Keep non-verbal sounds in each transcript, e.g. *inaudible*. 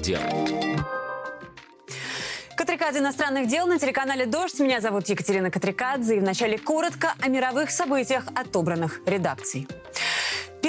дел. Катрикадзе иностранных дел на телеканале «Дождь». Меня зовут Екатерина Катрикадзе. И вначале коротко о мировых событиях, отобранных редакцией.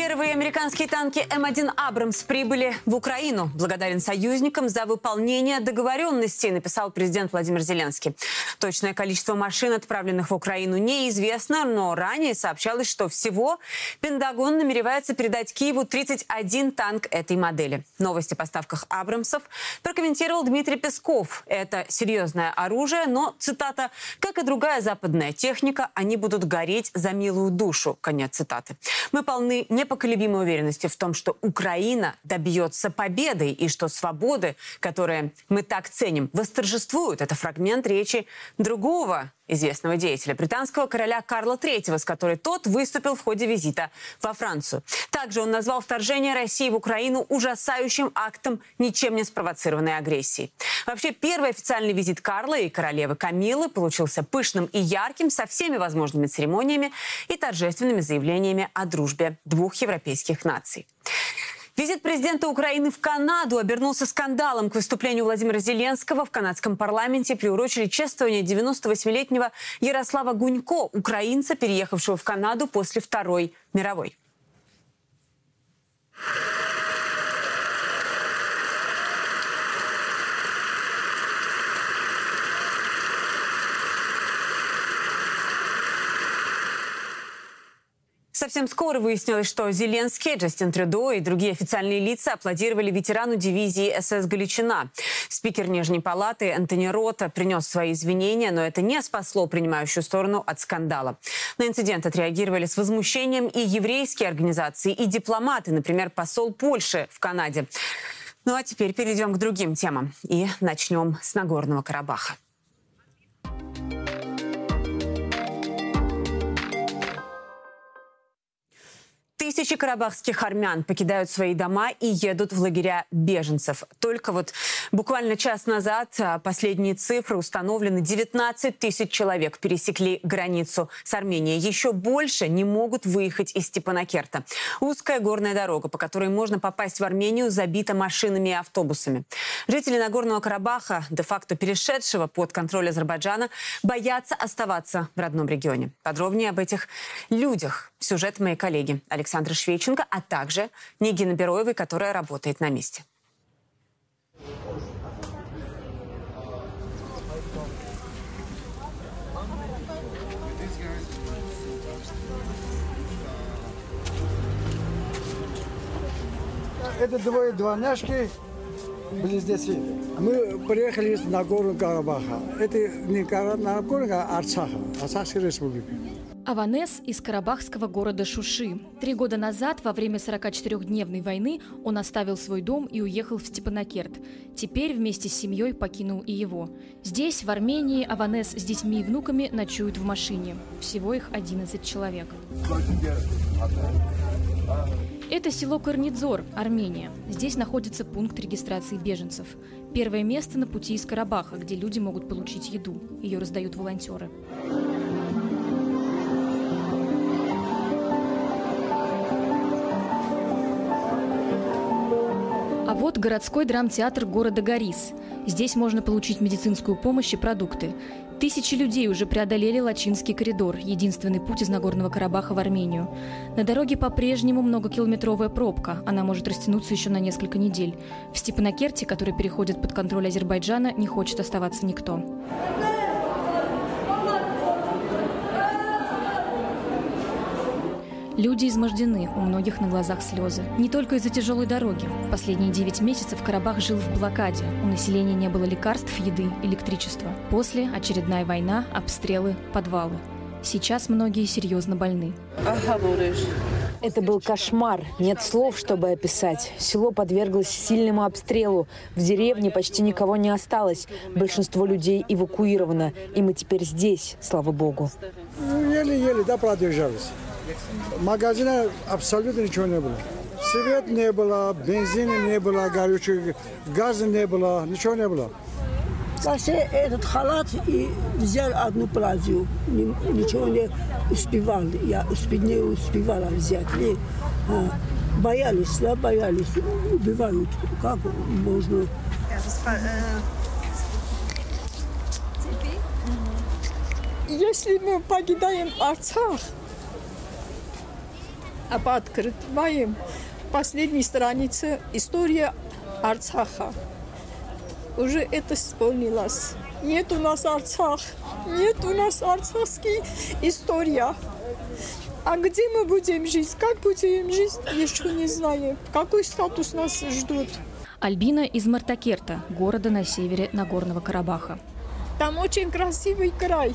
Первые американские танки М1 «Абрамс» прибыли в Украину. Благодарен союзникам за выполнение договоренностей, написал президент Владимир Зеленский. Точное количество машин, отправленных в Украину, неизвестно, но ранее сообщалось, что всего Пентагон намеревается передать Киеву 31 танк этой модели. Новости о поставках «Абрамсов» прокомментировал Дмитрий Песков. Это серьезное оружие, но, цитата, «как и другая западная техника, они будут гореть за милую душу». Конец цитаты. Мы полны непоколебимой уверенности в том, что Украина добьется победы и что свободы, которые мы так ценим, восторжествуют. Это фрагмент речи другого известного деятеля, британского короля Карла III, с которой тот выступил в ходе визита во Францию. Также он назвал вторжение России в Украину ужасающим актом ничем не спровоцированной агрессии. Вообще, первый официальный визит Карла и королевы Камилы получился пышным и ярким, со всеми возможными церемониями и торжественными заявлениями о дружбе двух европейских наций. Визит президента Украины в Канаду обернулся скандалом. К выступлению Владимира Зеленского в канадском парламенте приурочили чествование 98-летнего Ярослава Гунько, украинца, переехавшего в Канаду после Второй мировой. Совсем скоро выяснилось, что Зеленский, Джастин Трюдо и другие официальные лица аплодировали ветерану дивизии СС «Галичина». Спикер Нижней палаты Энтони Рота принес свои извинения, но это не спасло принимающую сторону от скандала. На инцидент отреагировали с возмущением и еврейские организации, и дипломаты, например, посол Польши в Канаде. Ну а теперь перейдем к другим темам и начнем с Нагорного Карабаха. Тысячи карабахских армян покидают свои дома и едут в лагеря беженцев. Только вот буквально час назад а, последние цифры установлены. 19 тысяч человек пересекли границу с Арменией. Еще больше не могут выехать из Степанакерта. Узкая горная дорога, по которой можно попасть в Армению, забита машинами и автобусами. Жители Нагорного Карабаха, де-факто перешедшего под контроль Азербайджана, боятся оставаться в родном регионе. Подробнее об этих людях сюжет моей коллеги Александра Александры Швейченко, а также Нигины Бероевой, которая работает на месте. Это двое двойняшки, близнецы. Мы приехали из Нагорного Карабаха. Это не Нагорного, а Арцаха, Арцахская республика. Аванес из карабахского города Шуши. Три года назад, во время 44-дневной войны, он оставил свой дом и уехал в Степанакерт. Теперь вместе с семьей покинул и его. Здесь, в Армении, Аванес с детьми и внуками ночуют в машине. Всего их 11 человек. Это село Корнидзор, Армения. Здесь находится пункт регистрации беженцев. Первое место на пути из Карабаха, где люди могут получить еду. Ее раздают волонтеры. А вот городской драмтеатр города Горис. Здесь можно получить медицинскую помощь и продукты. Тысячи людей уже преодолели Лачинский коридор, единственный путь из Нагорного Карабаха в Армению. На дороге по-прежнему многокилометровая пробка, она может растянуться еще на несколько недель. В Степанакерте, который переходит под контроль Азербайджана, не хочет оставаться никто. Люди измождены, у многих на глазах слезы. Не только из-за тяжелой дороги. Последние 9 месяцев Карабах жил в блокаде. У населения не было лекарств, еды, электричества. После очередная война, обстрелы, подвалы. Сейчас многие серьезно больны. Это был кошмар. Нет слов, чтобы описать. Село подверглось сильному обстрелу. В деревне почти никого не осталось. Большинство людей эвакуировано. И мы теперь здесь, слава богу. Ну, еле-еле, да, продержались. Магазина абсолютно ничего не было. Свет не было, бензина не было, горючего, газа не было, ничего не было. Вообще этот халат и взял одну платью. Ничего не успевал. Я успе, не успевала взять. И, а, Боялись, да, боялись. Убивают. Как можно? Если мы покидаем Арцах, об открываем последней странице история Арцаха. Уже это исполнилось. Нет у нас Арцах, нет у нас арцахский история. А где мы будем жить, как будем жить, еще не знаем. Какой статус нас ждут. Альбина из Мартакерта, города на севере Нагорного Карабаха. Там очень красивый край.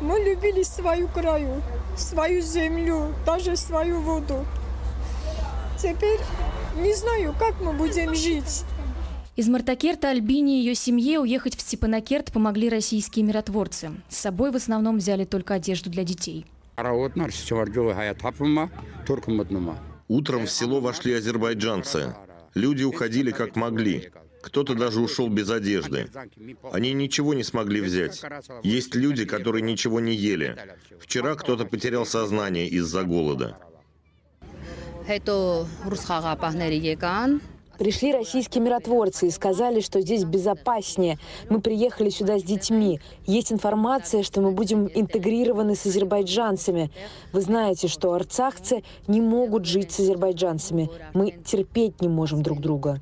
Мы любили свою краю, свою землю, даже свою воду. Теперь не знаю, как мы будем жить. Из Мартакерта Альбине и ее семье уехать в Степанакерт помогли российские миротворцы. С собой в основном взяли только одежду для детей. Утром в село вошли азербайджанцы. Люди уходили как могли. Кто-то даже ушел без одежды. Они ничего не смогли взять. Есть люди, которые ничего не ели. Вчера кто-то потерял сознание из-за голода. Пришли российские миротворцы и сказали, что здесь безопаснее. Мы приехали сюда с детьми. Есть информация, что мы будем интегрированы с азербайджанцами. Вы знаете, что арцахцы не могут жить с азербайджанцами. Мы терпеть не можем друг друга.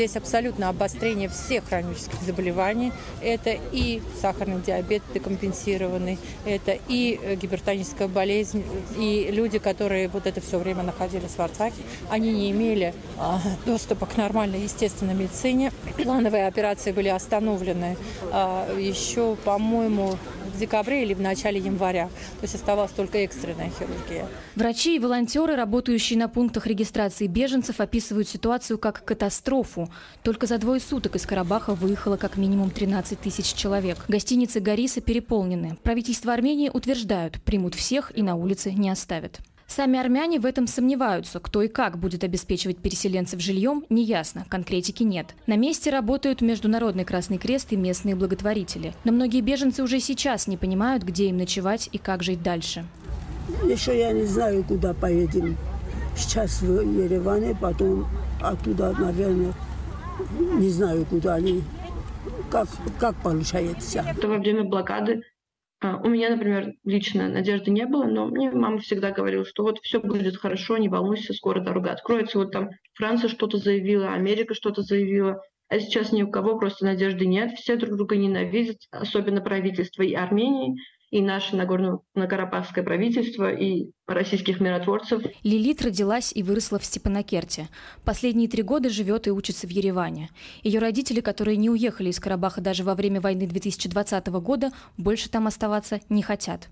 Здесь абсолютно обострение всех хронических заболеваний. Это и сахарный диабет декомпенсированный, это и э, гипертоническая болезнь. И люди, которые вот это все время находились в Арцахе, они не имели а, доступа к нормальной естественной медицине. Плановые операции были остановлены а, еще, по-моему, декабре или в начале января. То есть оставалась только экстренная хирургия. Врачи и волонтеры, работающие на пунктах регистрации беженцев, описывают ситуацию как катастрофу. Только за двое суток из Карабаха выехало как минимум 13 тысяч человек. Гостиницы Гориса переполнены. Правительство Армении утверждают, примут всех и на улице не оставят. Сами армяне в этом сомневаются. Кто и как будет обеспечивать переселенцев жильем, неясно, конкретики нет. На месте работают Международный Красный Крест и местные благотворители. Но многие беженцы уже сейчас не понимают, где им ночевать и как жить дальше. Еще я не знаю, куда поедем. Сейчас в Ереване, потом оттуда, наверное, не знаю, куда они. Как, как получается. Это во время блокады у меня, например, лично надежды не было, но мне мама всегда говорила, что вот все будет хорошо, не волнуйся, скоро дорога откроется. Вот там Франция что-то заявила, Америка что-то заявила. А сейчас ни у кого просто надежды нет. Все друг друга ненавидят, особенно правительство и Армении и наше Нагорно-Карабахское правительство, и российских миротворцев. Лилит родилась и выросла в Степанакерте. Последние три года живет и учится в Ереване. Ее родители, которые не уехали из Карабаха даже во время войны 2020 года, больше там оставаться не хотят.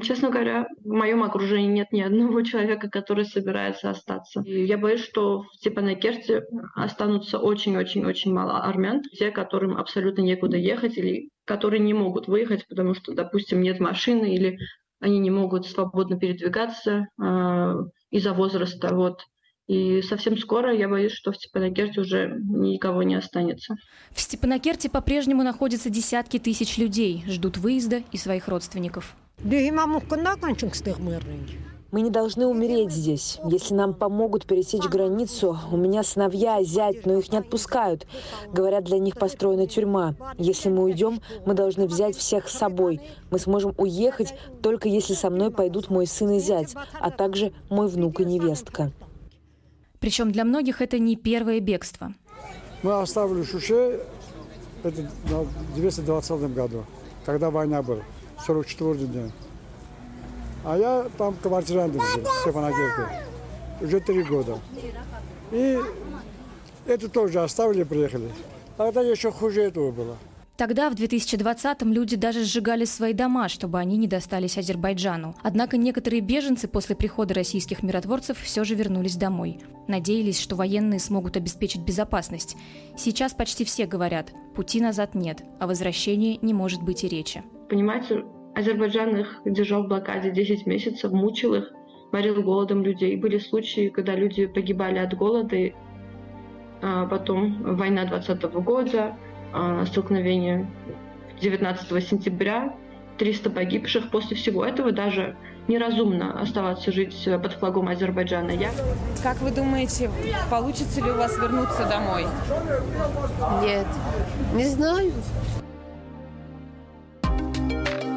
Честно говоря, в моем окружении нет ни одного *laughs* человека, который собирается остаться. И я боюсь, что в Степанакерте останутся очень-очень-очень мало армян, те, которым абсолютно некуда ехать или которые не могут выехать, потому что, допустим, нет машины или они не могут свободно передвигаться э, из-за возраста. Вот. И совсем скоро я боюсь, что в Степанакерте уже никого не останется. В Степанакерте по-прежнему находятся десятки тысяч людей, ждут выезда и своих родственников. Мы не должны умереть здесь. Если нам помогут пересечь границу, у меня сыновья, зять, но их не отпускают. Говорят, для них построена тюрьма. Если мы уйдем, мы должны взять всех с собой. Мы сможем уехать, только если со мной пойдут мой сын и зять, а также мой внук и невестка. Причем для многих это не первое бегство. Мы оставили Шуше это в 220 году, когда война была, 44 день. А я там квартирантом жил, в. Уже три года. И это тоже оставили, приехали. Тогда еще хуже этого было. Тогда, в 2020-м, люди даже сжигали свои дома, чтобы они не достались Азербайджану. Однако некоторые беженцы после прихода российских миротворцев все же вернулись домой. Надеялись, что военные смогут обеспечить безопасность. Сейчас почти все говорят, пути назад нет, о возвращении не может быть и речи. Понимаете, Азербайджан их держал в блокаде 10 месяцев, мучил их, морил голодом людей. Были случаи, когда люди погибали от голода, а потом война 20 года, а, столкновение 19 сентября, 300 погибших. После всего этого даже неразумно оставаться жить под флагом Азербайджана. Я... Как вы думаете, получится ли у вас вернуться домой? Нет, не знаю. Música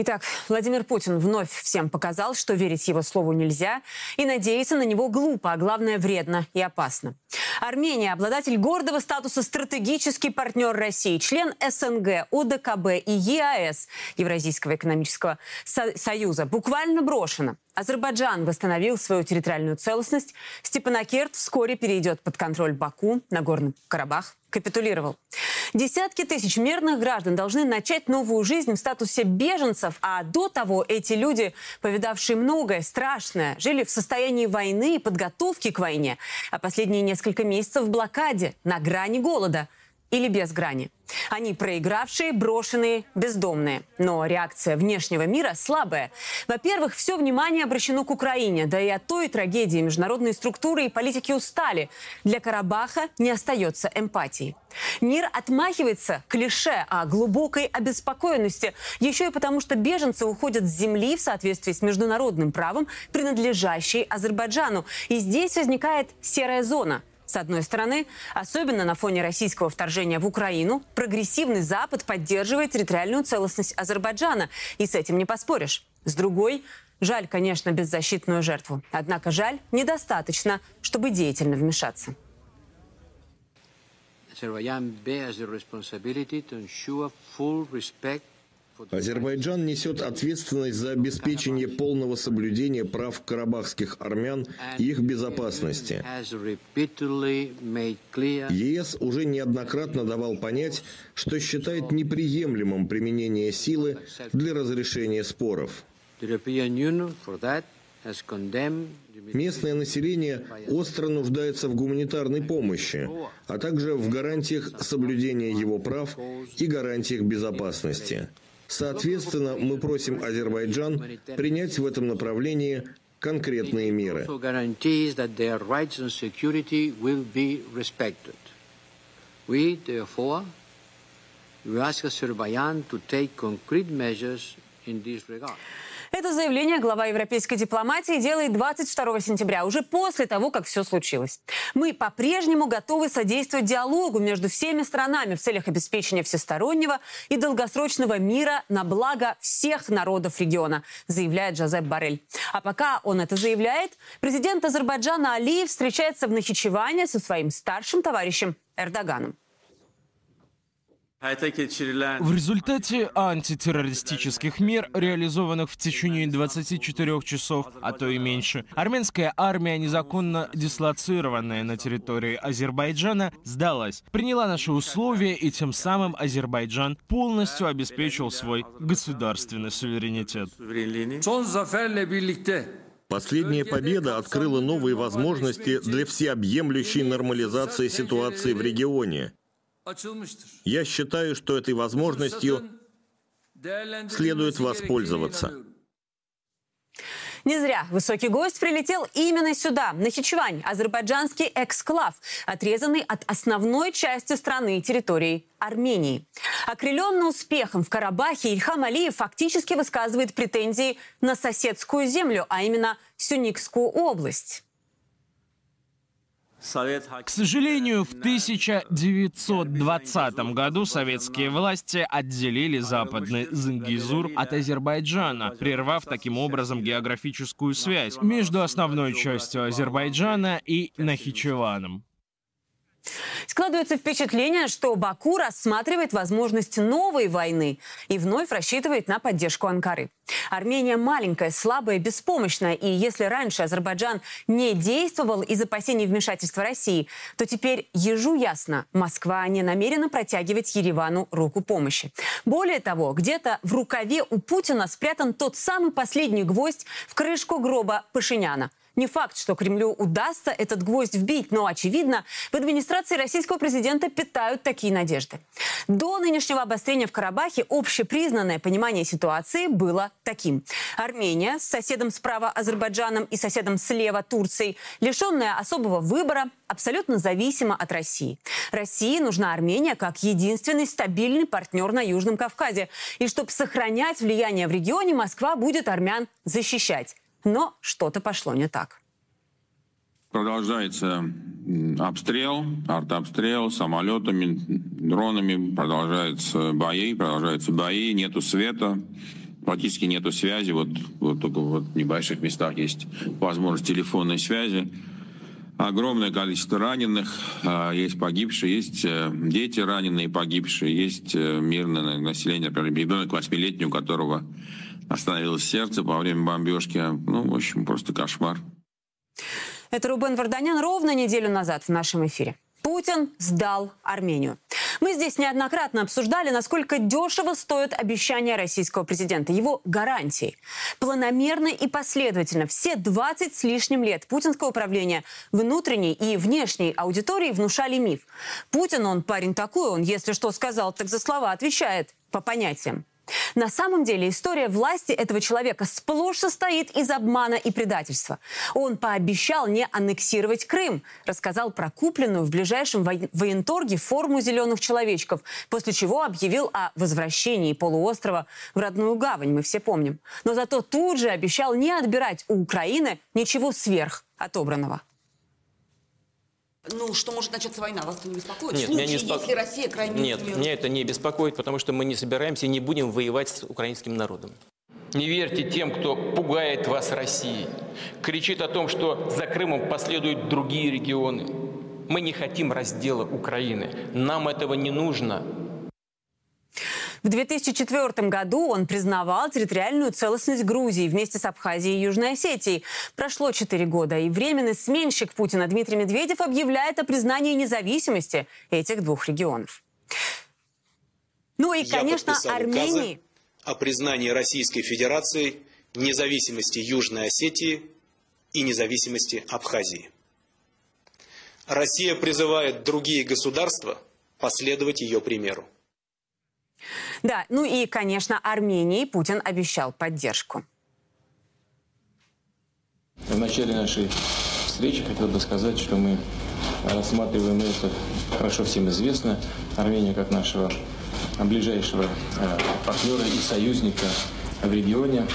Итак, Владимир Путин вновь всем показал, что верить его слову нельзя, и надеяться на него глупо, а главное вредно и опасно. Армения – обладатель гордого статуса стратегический партнер России, член СНГ, ОДКБ и ЕАЭС, Евразийского экономического союза, буквально брошена. Азербайджан восстановил свою территориальную целостность. Степанакерт вскоре перейдет под контроль Баку. Нагорный Карабах капитулировал. Десятки тысяч мирных граждан должны начать новую жизнь в статусе беженцев, а до того эти люди, повидавшие многое страшное, жили в состоянии войны и подготовки к войне, а последние несколько месяцев в блокаде, на грани голода – или без грани. Они проигравшие, брошенные, бездомные. Но реакция внешнего мира слабая. Во-первых, все внимание обращено к Украине. Да и от той трагедии международные структуры и политики устали. Для Карабаха не остается эмпатии. Мир отмахивается клише о глубокой обеспокоенности. Еще и потому, что беженцы уходят с земли в соответствии с международным правом, принадлежащей Азербайджану. И здесь возникает серая зона – с одной стороны, особенно на фоне российского вторжения в Украину, прогрессивный Запад поддерживает территориальную целостность Азербайджана, и с этим не поспоришь. С другой, жаль, конечно, беззащитную жертву. Однако жаль недостаточно, чтобы деятельно вмешаться. Azerbaijan bears the responsibility to ensure full respect Азербайджан несет ответственность за обеспечение полного соблюдения прав карабахских армян и их безопасности. ЕС уже неоднократно давал понять, что считает неприемлемым применение силы для разрешения споров. Местное население остро нуждается в гуманитарной помощи, а также в гарантиях соблюдения его прав и гарантиях безопасности. Соответственно, мы просим Азербайджан принять в этом направлении конкретные меры. We, ask Azerbaijan to take concrete measures in this regard. Это заявление глава европейской дипломатии делает 22 сентября, уже после того, как все случилось. Мы по-прежнему готовы содействовать диалогу между всеми странами в целях обеспечения всестороннего и долгосрочного мира на благо всех народов региона, заявляет Жозеп Барель. А пока он это заявляет, президент Азербайджана Алиев встречается в Нахичеване со своим старшим товарищем Эрдоганом. В результате антитеррористических мер, реализованных в течение 24 часов, а то и меньше, армянская армия, незаконно дислоцированная на территории Азербайджана, сдалась, приняла наши условия и тем самым Азербайджан полностью обеспечил свой государственный суверенитет. Последняя победа открыла новые возможности для всеобъемлющей нормализации ситуации в регионе. Я считаю, что этой возможностью следует воспользоваться. Не зря высокий гость прилетел именно сюда, на Хичевань, азербайджанский эксклав, отрезанный от основной части страны и территории Армении. Окрыленный успехом в Карабахе, Ильхам Алиев фактически высказывает претензии на соседскую землю, а именно Сюникскую область. К сожалению, в 1920 году советские власти отделили западный Зангизур от Азербайджана, прервав таким образом географическую связь между основной частью Азербайджана и Нахичеваном. Складывается впечатление, что Баку рассматривает возможность новой войны и вновь рассчитывает на поддержку Анкары. Армения маленькая, слабая, беспомощная, и если раньше Азербайджан не действовал из опасений вмешательства России, то теперь ежу ясно, Москва не намерена протягивать Еревану руку помощи. Более того, где-то в рукаве у Путина спрятан тот самый последний гвоздь в крышку гроба Пашиняна – Не факт, что Кремлю удастся этот гвоздь вбить, но, очевидно, в администрации российского президента питают такие надежды. До нынешнего обострения в Карабахе общепризнанное понимание ситуации было таким. Армения с соседом справа Азербайджаном и соседом слева Турцией, лишенная особого выбора, абсолютно зависима от России. России нужна Армения как единственный стабильный партнер на Южном Кавказе. И чтобы сохранять влияние в регионе, Москва будет армян защищать. Но что-то пошло не так. Продолжается обстрел, артобстрел самолетами, дронами, продолжаются бои, продолжаются бои, нету света, практически нету связи, вот, вот только вот в небольших местах есть возможность телефонной связи. Огромное количество раненых, а, есть погибшие, есть э, дети раненые, погибшие, есть э, мирное население, например, ребенок восьмилетний, у которого остановилось сердце во время бомбежки. Ну, в общем, просто кошмар. Это Рубен Варданян ровно неделю назад в нашем эфире. Путин сдал Армению. Мы здесь неоднократно обсуждали, насколько дешево стоят обещания российского президента, его гарантии. Планомерно и последовательно все 20 с лишним лет путинского управления внутренней и внешней аудитории внушали миф. Путин, он парень такой, он если что сказал, так за слова отвечает по понятиям. На самом деле история власти этого человека сплошь состоит из обмана и предательства. Он пообещал не аннексировать Крым, рассказал про купленную в ближайшем военторге форму зеленых человечков, после чего объявил о возвращении полуострова в родную гавань, мы все помним. Но зато тут же обещал не отбирать у Украины ничего сверх отобранного. Ну, что может начаться война? Вас это не беспокоит? Нет, случае, меня не беспоко... если Россия крайне... Нет, меня это не беспокоит, потому что мы не собираемся и не будем воевать с украинским народом. Не верьте тем, кто пугает вас Россией, кричит о том, что за Крымом последуют другие регионы. Мы не хотим раздела Украины. Нам этого не нужно. В 2004 году он признавал территориальную целостность Грузии вместе с Абхазией и Южной Осетией. Прошло 4 года, и временный сменщик Путина Дмитрий Медведев объявляет о признании независимости этих двух регионов. Ну и, конечно, Армении... о признании Российской Федерации независимости Южной Осетии и независимости Абхазии. Россия призывает другие государства последовать ее примеру. Да, ну и, конечно, Армении Путин обещал поддержку. В начале нашей встречи хотел бы сказать, что мы рассматриваем это, хорошо всем известно, Армения как нашего ближайшего э, партнера и союзника в регионе.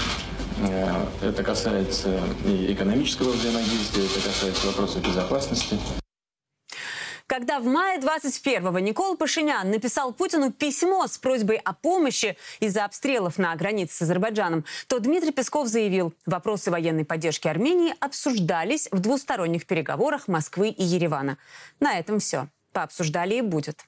Э, это касается и экономического взаимодействия, это касается вопросов безопасности. Когда в мае 21-го Никол Пашинян написал Путину письмо с просьбой о помощи из-за обстрелов на границе с Азербайджаном, то Дмитрий Песков заявил, вопросы военной поддержки Армении обсуждались в двусторонних переговорах Москвы и Еревана. На этом все. Пообсуждали и будет.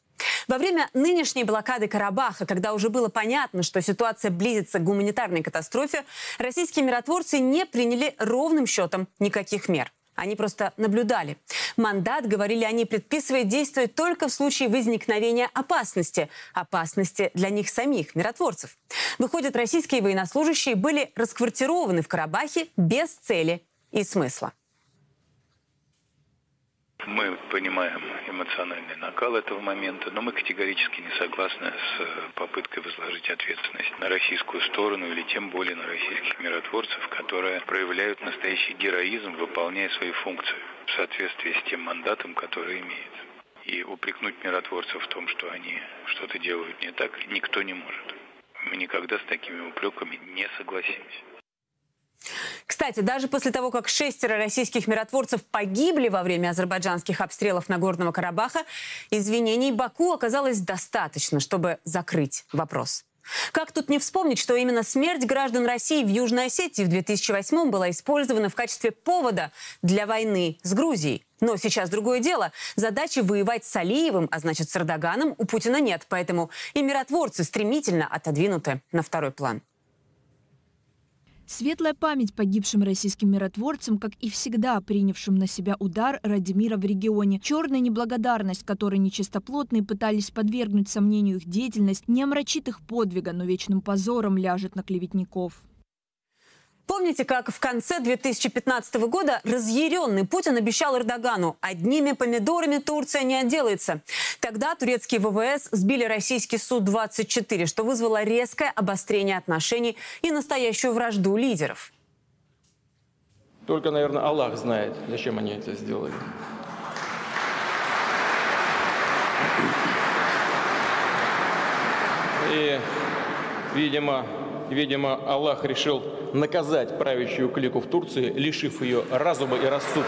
Во время нынешней блокады Карабаха, когда уже было понятно, что ситуация близится к гуманитарной катастрофе, российские миротворцы не приняли ровным счетом никаких мер. Они просто наблюдали. Мандат, говорили они, предписывает действовать только в случае возникновения опасности. Опасности для них самих, миротворцев. Выходит, российские военнослужащие были расквартированы в Карабахе без цели и смысла. Мы понимаем эмоциональный накал этого момента, но мы категорически не согласны с э, попыткой возложить ответственность на российскую сторону или тем более на российских миротворцев, которые проявляют настоящий героизм, выполняя свои функции в соответствии с тем мандатом, который имеет. И упрекнуть миротворцев в том, что они что-то делают не так, никто не может. Мы никогда с такими упреками не согласимся. Кстати, даже после того, как шестеро российских миротворцев погибли во время азербайджанских обстрелов Нагорного Карабаха, извинений Баку оказалось достаточно, чтобы закрыть вопрос. Как тут не вспомнить, что именно смерть граждан России в Южной Осетии в 2008 была использована в качестве повода для войны с Грузией. Но сейчас другое дело. Задачи воевать с Алиевым, а значит с Эрдоганом, у Путина нет. Поэтому и миротворцы стремительно отодвинуты на второй план. Светлая память погибшим российским миротворцам, как и всегда принявшим на себя удар ради мира в регионе. Черная неблагодарность, которой нечистоплотные пытались подвергнуть сомнению их деятельность, не омрачит их подвига, но вечным позором ляжет на клеветников. Помните, как в конце 2015 года разъяренный Путин обещал Эрдогану «одними помидорами Турция не отделается». Тогда турецкие ВВС сбили российский Су-24, что вызвало резкое обострение отношений и настоящую вражду лидеров. Только, наверное, Аллах знает, зачем они это сделали. И, видимо, видимо, Аллах решил наказать правящую клику в Турции, лишив ее разума и рассудка.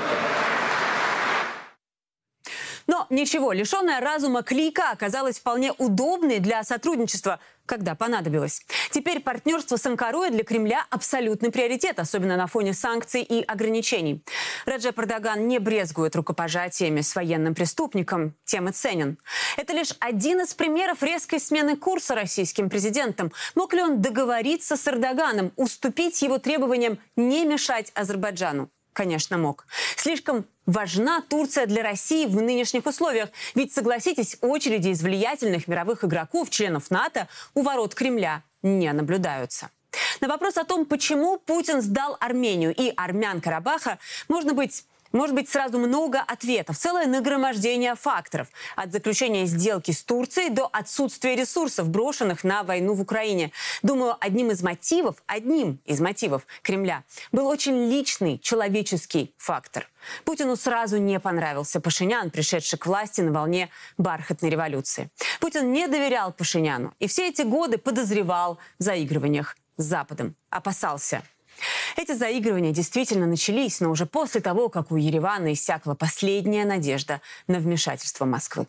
Но ничего, лишенная разума клика оказалась вполне удобной для сотрудничества, когда понадобилось. Теперь партнерство с Анкарой для Кремля абсолютный приоритет, особенно на фоне санкций и ограничений. Раджеп Эрдоган не брезгует рукопожатиями с военным преступником, тем и ценен. Это лишь один из примеров резкой смены курса российским президентом. Мог ли он договориться с Эрдоганом, уступить его требованиям не мешать Азербайджану? Конечно, мог. Слишком важна Турция для России в нынешних условиях. Ведь, согласитесь, очереди из влиятельных мировых игроков, членов НАТО, у ворот Кремля не наблюдаются. На вопрос о том, почему Путин сдал Армению и армян Карабаха, можно быть может быть сразу много ответов, целое нагромождение факторов. От заключения сделки с Турцией до отсутствия ресурсов, брошенных на войну в Украине. Думаю, одним из мотивов, одним из мотивов Кремля был очень личный человеческий фактор. Путину сразу не понравился Пашинян, пришедший к власти на волне бархатной революции. Путин не доверял Пашиняну и все эти годы подозревал в заигрываниях с Западом. Опасался эти заигрывания действительно начались, но уже после того, как у Еревана иссякла последняя надежда на вмешательство Москвы.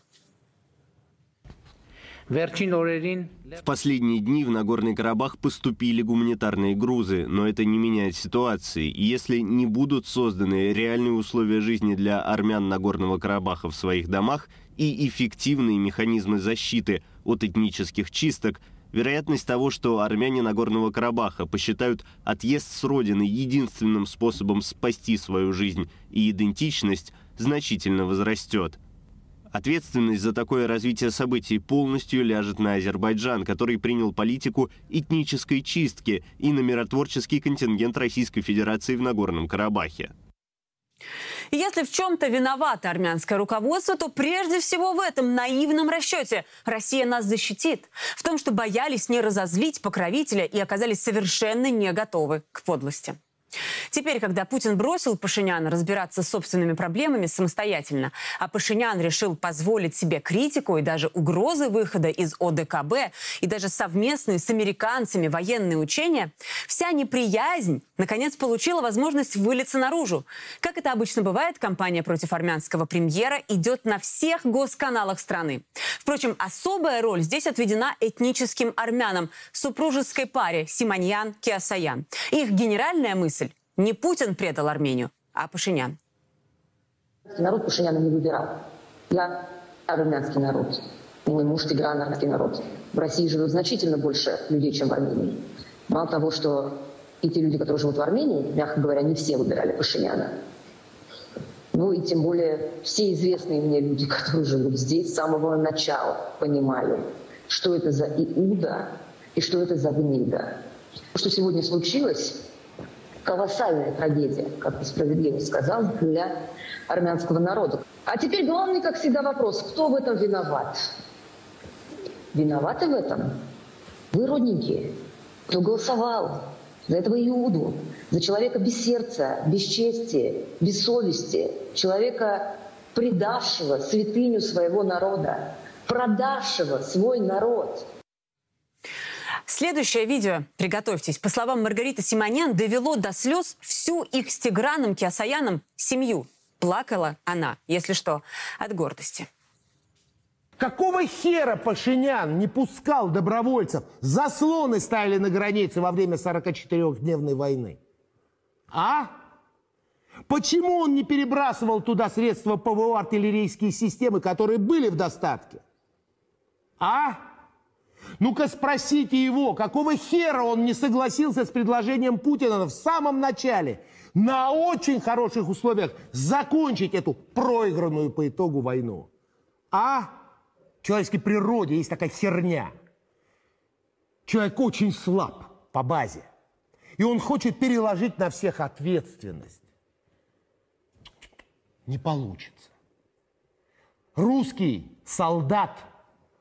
В последние дни в Нагорный Карабах поступили гуманитарные грузы, но это не меняет ситуации. Если не будут созданы реальные условия жизни для армян Нагорного Карабаха в своих домах и эффективные механизмы защиты от этнических чисток – Вероятность того, что армяне Нагорного Карабаха посчитают отъезд с родины единственным способом спасти свою жизнь и идентичность, значительно возрастет. Ответственность за такое развитие событий полностью ляжет на Азербайджан, который принял политику этнической чистки и на миротворческий контингент Российской Федерации в Нагорном Карабахе. Если в чем-то виновато армянское руководство, то прежде всего в этом наивном расчете. Россия нас защитит. В том, что боялись не разозлить покровителя и оказались совершенно не готовы к подлости. Теперь, когда Путин бросил Пашиняна разбираться с собственными проблемами самостоятельно, а Пашинян решил позволить себе критику и даже угрозы выхода из ОДКБ, и даже совместные с американцами военные учения, вся неприязнь, наконец, получила возможность вылиться наружу. Как это обычно бывает, кампания против армянского премьера идет на всех госканалах страны. Впрочем, особая роль здесь отведена этническим армянам, супружеской паре Симоньян-Киасаян. Их генеральная мысль не Путин предал Армению, а Пашинян. Народ Пашиняна не выбирал. Я армянский народ. Мой муж Тигран армянский народ. В России живет значительно больше людей, чем в Армении. Мало того, что и те люди, которые живут в Армении, мягко говоря, не все выбирали Пашиняна. Ну и тем более все известные мне люди, *laughs* которые живут здесь с самого начала, понимали, что это за Иуда и что это за гнида. То, что сегодня случилось, колоссальная трагедия, как ты справедливо сказал, для армянского народа. А теперь главный, как всегда, вопрос, кто в этом виноват? Виноваты в этом? Вы, родненькие, кто голосовал? За этого Иуду, за человека без сердца, без чести, без совести, человека, предавшего святыню своего народа, продавшего свой народ – Следующее видео, приготовьтесь, по словам Маргариты Симонян, довело до слез всю их с Тиграном Киасаяном семью. Плакала она, если что, от гордости. Какого хера Пашинян не пускал добровольцев? Заслоны ставили на границе во время 44-дневной войны. А? Почему он не перебрасывал туда средства ПВО, артиллерийские системы, которые были в достатке? А? Ну-ка спросите его, какого хера он не согласился с предложением Путина в самом начале на очень хороших условиях закончить эту проигранную по итогу войну. А в человеческой природе есть такая херня. Человек очень слаб по базе. И он хочет переложить на всех ответственность. Не получится. Русский солдат,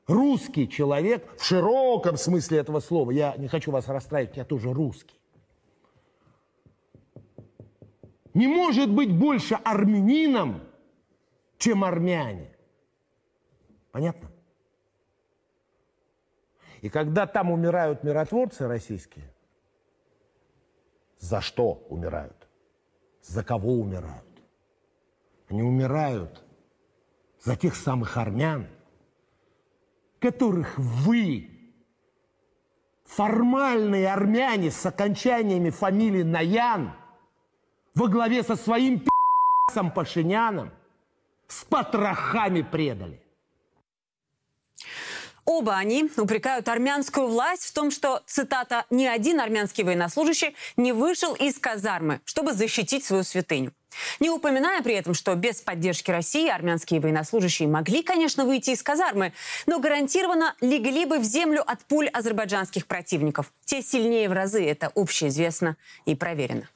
русский человек, в широком смысле этого слова, я не хочу вас расстраивать, я тоже русский, не может быть больше армянином, чем армяне. Понятно? И когда там умирают миротворцы российские, за что умирают? За кого умирают? Они умирают за тех самых армян, которых вы, формальные армяне с окончаниями фамилии Наян, во главе со своим пи***цем Пашиняном, с потрохами предали. Оба они упрекают армянскую власть в том, что, цитата, «ни один армянский военнослужащий не вышел из казармы, чтобы защитить свою святыню». Не упоминая при этом, что без поддержки России армянские военнослужащие могли, конечно, выйти из казармы, но гарантированно легли бы в землю от пуль азербайджанских противников. Те сильнее в разы, это общеизвестно и проверено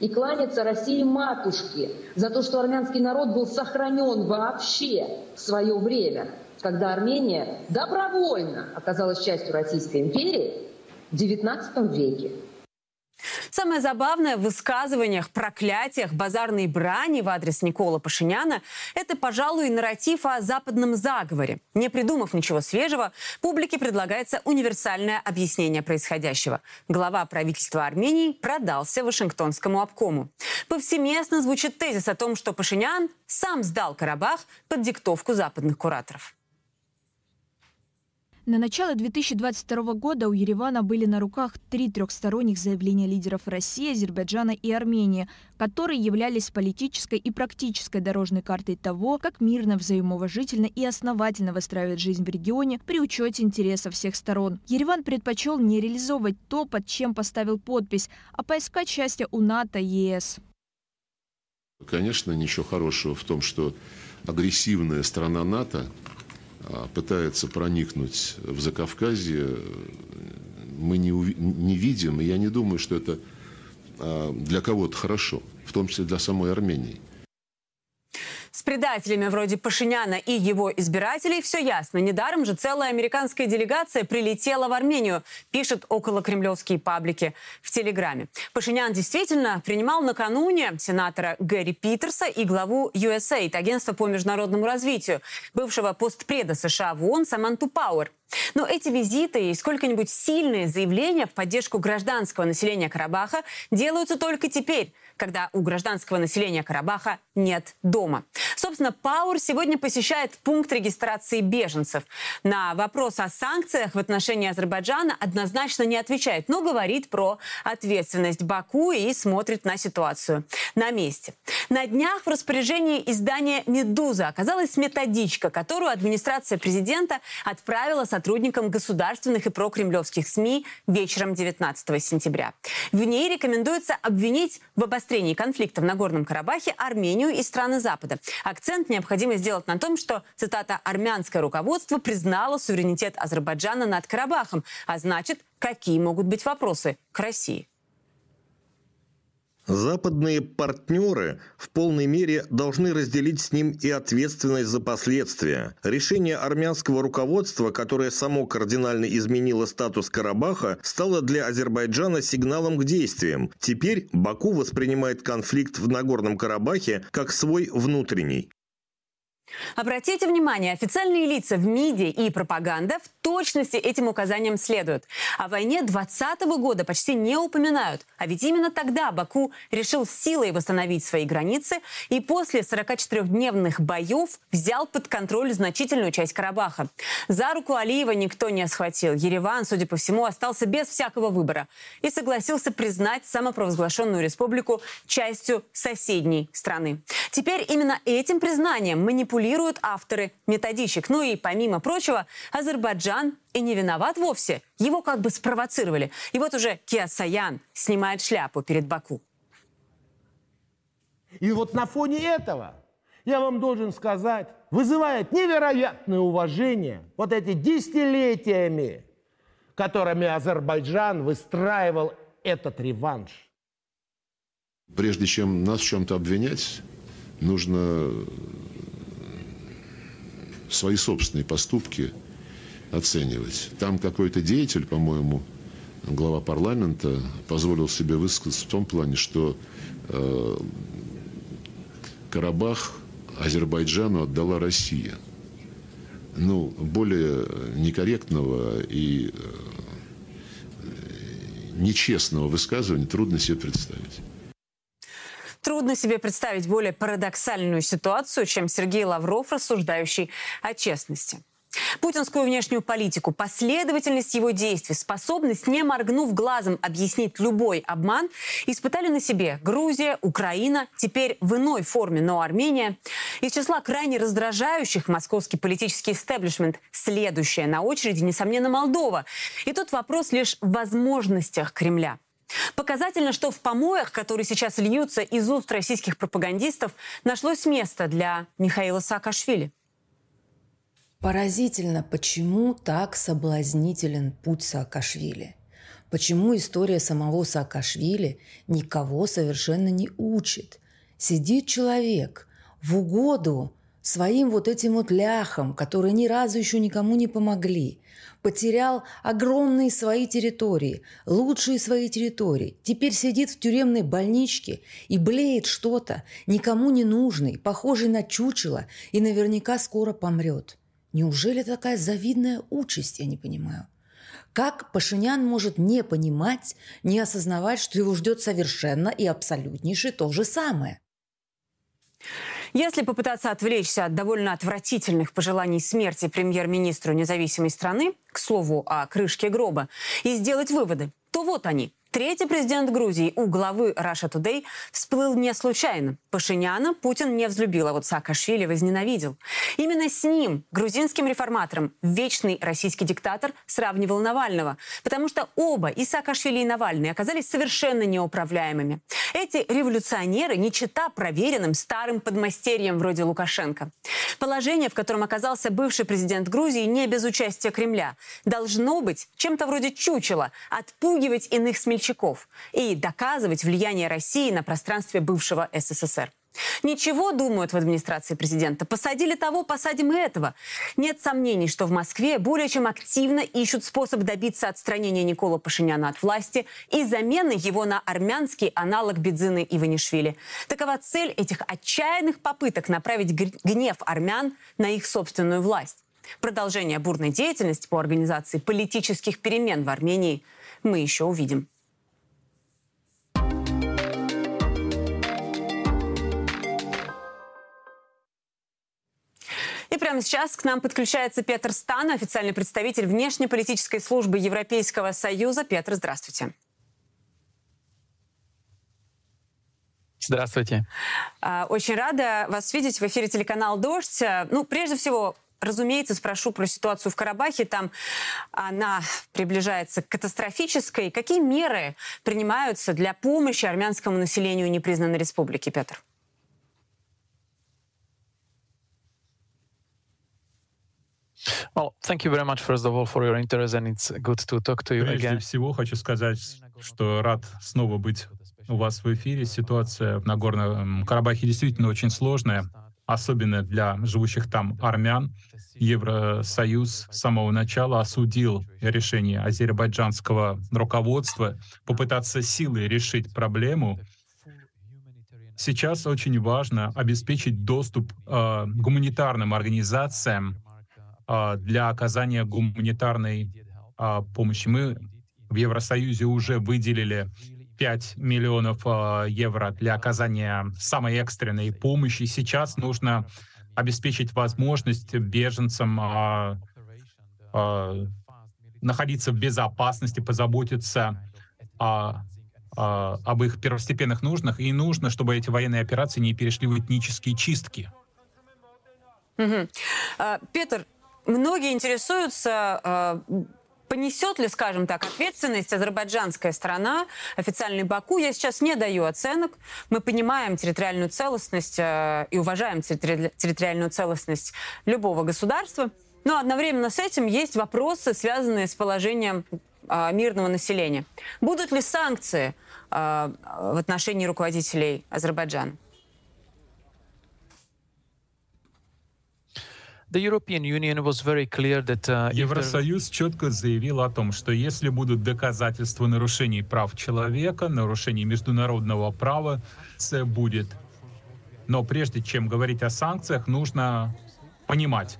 и кланяться России матушке за то, что армянский народ был сохранен вообще в свое время, когда Армения добровольно оказалась частью Российской империи в XIX веке. Самое забавное в высказываниях, проклятиях, базарной брани в адрес Никола Пашиняна – это, пожалуй, нарратив о западном заговоре. Не придумав ничего свежего, публике предлагается универсальное объяснение происходящего. Глава правительства Армении продался Вашингтонскому обкому. Повсеместно звучит тезис о том, что Пашинян сам сдал Карабах под диктовку западных кураторов. На начало 2022 года у Еревана были на руках три трехсторонних заявления лидеров России, Азербайджана и Армении, которые являлись политической и практической дорожной картой того, как мирно, взаимоуважительно и основательно выстраивать жизнь в регионе при учете интересов всех сторон. Ереван предпочел не реализовывать то, под чем поставил подпись, а поискать счастье у НАТО и ЕС. Конечно, ничего хорошего в том, что агрессивная страна НАТО пытается проникнуть в Закавказье, мы не, не видим, и я не думаю, что это а, для кого-то хорошо, в том числе для самой Армении. С предателями вроде Пашиняна и его избирателей все ясно. Недаром же целая американская делегация прилетела в Армению, пишут около кремлевские паблики в Телеграме. Пашинян действительно принимал накануне сенатора Гэри Питерса и главу USAID, агентства по международному развитию, бывшего постпреда США в ООН Саманту Пауэр. Но эти визиты и сколько-нибудь сильные заявления в поддержку гражданского населения Карабаха делаются только теперь, когда у гражданского населения Карабаха нет дома. Собственно, Пауэр сегодня посещает пункт регистрации беженцев. На вопрос о санкциях в отношении Азербайджана однозначно не отвечает, но говорит про ответственность Баку и смотрит на ситуацию на месте. На днях в распоряжении издания «Медуза» оказалась методичка, которую администрация президента отправила сотрудникам государственных и прокремлевских СМИ вечером 19 сентября. В ней рекомендуется обвинить в обострении обострении конфликта в Нагорном Карабахе Армению и страны Запада. Акцент необходимо сделать на том, что, цитата, «армянское руководство признало суверенитет Азербайджана над Карабахом, а значит, какие могут быть вопросы к России». Западные партнеры в полной мере должны разделить с ним и ответственность за последствия. Решение армянского руководства, которое само кардинально изменило статус Карабаха, стало для Азербайджана сигналом к действиям. Теперь Баку воспринимает конфликт в Нагорном Карабахе как свой внутренний. Обратите внимание, официальные лица в МИДе и пропаганда в точности этим указаниям следуют. О войне 2020 года почти не упоминают. А ведь именно тогда Баку решил силой восстановить свои границы и после 44-дневных боев взял под контроль значительную часть Карабаха. За руку Алиева никто не схватил. Ереван, судя по всему, остался без всякого выбора и согласился признать самопровозглашенную республику частью соседней страны. Теперь именно этим признанием манипулируют манипулируют авторы методичек. Ну и, помимо прочего, Азербайджан и не виноват вовсе. Его как бы спровоцировали. И вот уже Киасаян снимает шляпу перед Баку. И вот на фоне этого, я вам должен сказать, вызывает невероятное уважение вот эти десятилетиями которыми Азербайджан выстраивал этот реванш. Прежде чем нас в чем-то обвинять, нужно свои собственные поступки оценивать. Там какой-то деятель, по-моему, глава парламента, позволил себе высказаться в том плане, что э, Карабах Азербайджану отдала Россия. Ну, более некорректного и э, нечестного высказывания трудно себе представить. Трудно себе представить более парадоксальную ситуацию, чем Сергей Лавров, рассуждающий о честности. Путинскую внешнюю политику, последовательность его действий, способность, не моргнув глазом, объяснить любой обман, испытали на себе Грузия, Украина, теперь в иной форме, но Армения. Из числа крайне раздражающих московский политический истеблишмент следующая на очереди, несомненно, Молдова. И тут вопрос лишь в возможностях Кремля. Показательно, что в помоях, которые сейчас льются из уст российских пропагандистов, нашлось место для Михаила Саакашвили. Поразительно, почему так соблазнителен путь Саакашвили. Почему история самого Саакашвили никого совершенно не учит. Сидит человек в угоду своим вот этим вот ляхам, которые ни разу еще никому не помогли. Потерял огромные свои территории, лучшие свои территории. Теперь сидит в тюремной больничке и блеет что-то, никому не нужный, похожий на чучело, и наверняка скоро помрет. Неужели такая завидная участь, я не понимаю? Как Пашинян может не понимать, не осознавать, что его ждет совершенно и абсолютнейшее то же самое? Если попытаться отвлечься от довольно отвратительных пожеланий смерти премьер-министру независимой страны, к слову о крышке гроба, и сделать выводы, то вот они – Третий президент Грузии у главы Russia Today всплыл не случайно. Пашиняна Путин не взлюбил, а вот Саакашвили возненавидел. Именно с ним, грузинским реформатором, вечный российский диктатор сравнивал Навального. Потому что оба, и Саакашвили, и Навальный, оказались совершенно неуправляемыми. Эти революционеры не чита проверенным старым подмастерьем вроде Лукашенко. Положение, в котором оказался бывший президент Грузии не без участия Кремля, должно быть чем-то вроде чучела, отпугивать иных смельчаков смельчаков и доказывать влияние России на пространстве бывшего СССР. Ничего, думают в администрации президента. Посадили того, посадим и этого. Нет сомнений, что в Москве более чем активно ищут способ добиться отстранения Никола Пашиняна от власти и замены его на армянский аналог Бедзины Иванишвили. Такова цель этих отчаянных попыток направить гнев армян на их собственную власть. Продолжение бурной деятельности по организации политических перемен в Армении мы еще увидим. И прямо сейчас к нам подключается Петр Стан, официальный представитель внешнеполитической службы Европейского Союза. Петр, здравствуйте. Здравствуйте. А, очень рада вас видеть в эфире телеканал «Дождь». Ну, прежде всего, разумеется, спрошу про ситуацию в Карабахе. Там она приближается к катастрофической. Какие меры принимаются для помощи армянскому населению непризнанной республики, Петр? Well, thank you very much, first of all, for your interest, and it's good to talk to you Прежде again. всего хочу сказать, что рад снова быть у вас в эфире. Ситуация в Нагорном Карабахе действительно очень сложная, особенно для живущих там армян. Евросоюз с самого начала осудил решение азербайджанского руководства попытаться силой решить проблему. Сейчас очень важно обеспечить доступ э, гуманитарным организациям для оказания гуманитарной а, помощи. Мы в Евросоюзе уже выделили 5 миллионов а, евро для оказания самой экстренной помощи. Сейчас нужно обеспечить возможность беженцам находиться в безопасности, позаботиться о, об их первостепенных нужных. И нужно, чтобы эти военные операции не перешли в этнические чистки. Угу. Петр, Многие интересуются, э, понесет ли, скажем так, ответственность азербайджанская страна, официальный Баку. Я сейчас не даю оценок. Мы понимаем территориальную целостность э, и уважаем территориальную целостность любого государства. Но одновременно с этим есть вопросы, связанные с положением а, мирного населения. Будут ли санкции в отношении руководителей Азербайджана? Евросоюз четко заявил о том, что если будут доказательства нарушений прав человека, нарушений международного права, это будет. Но прежде чем говорить о санкциях, нужно понимать,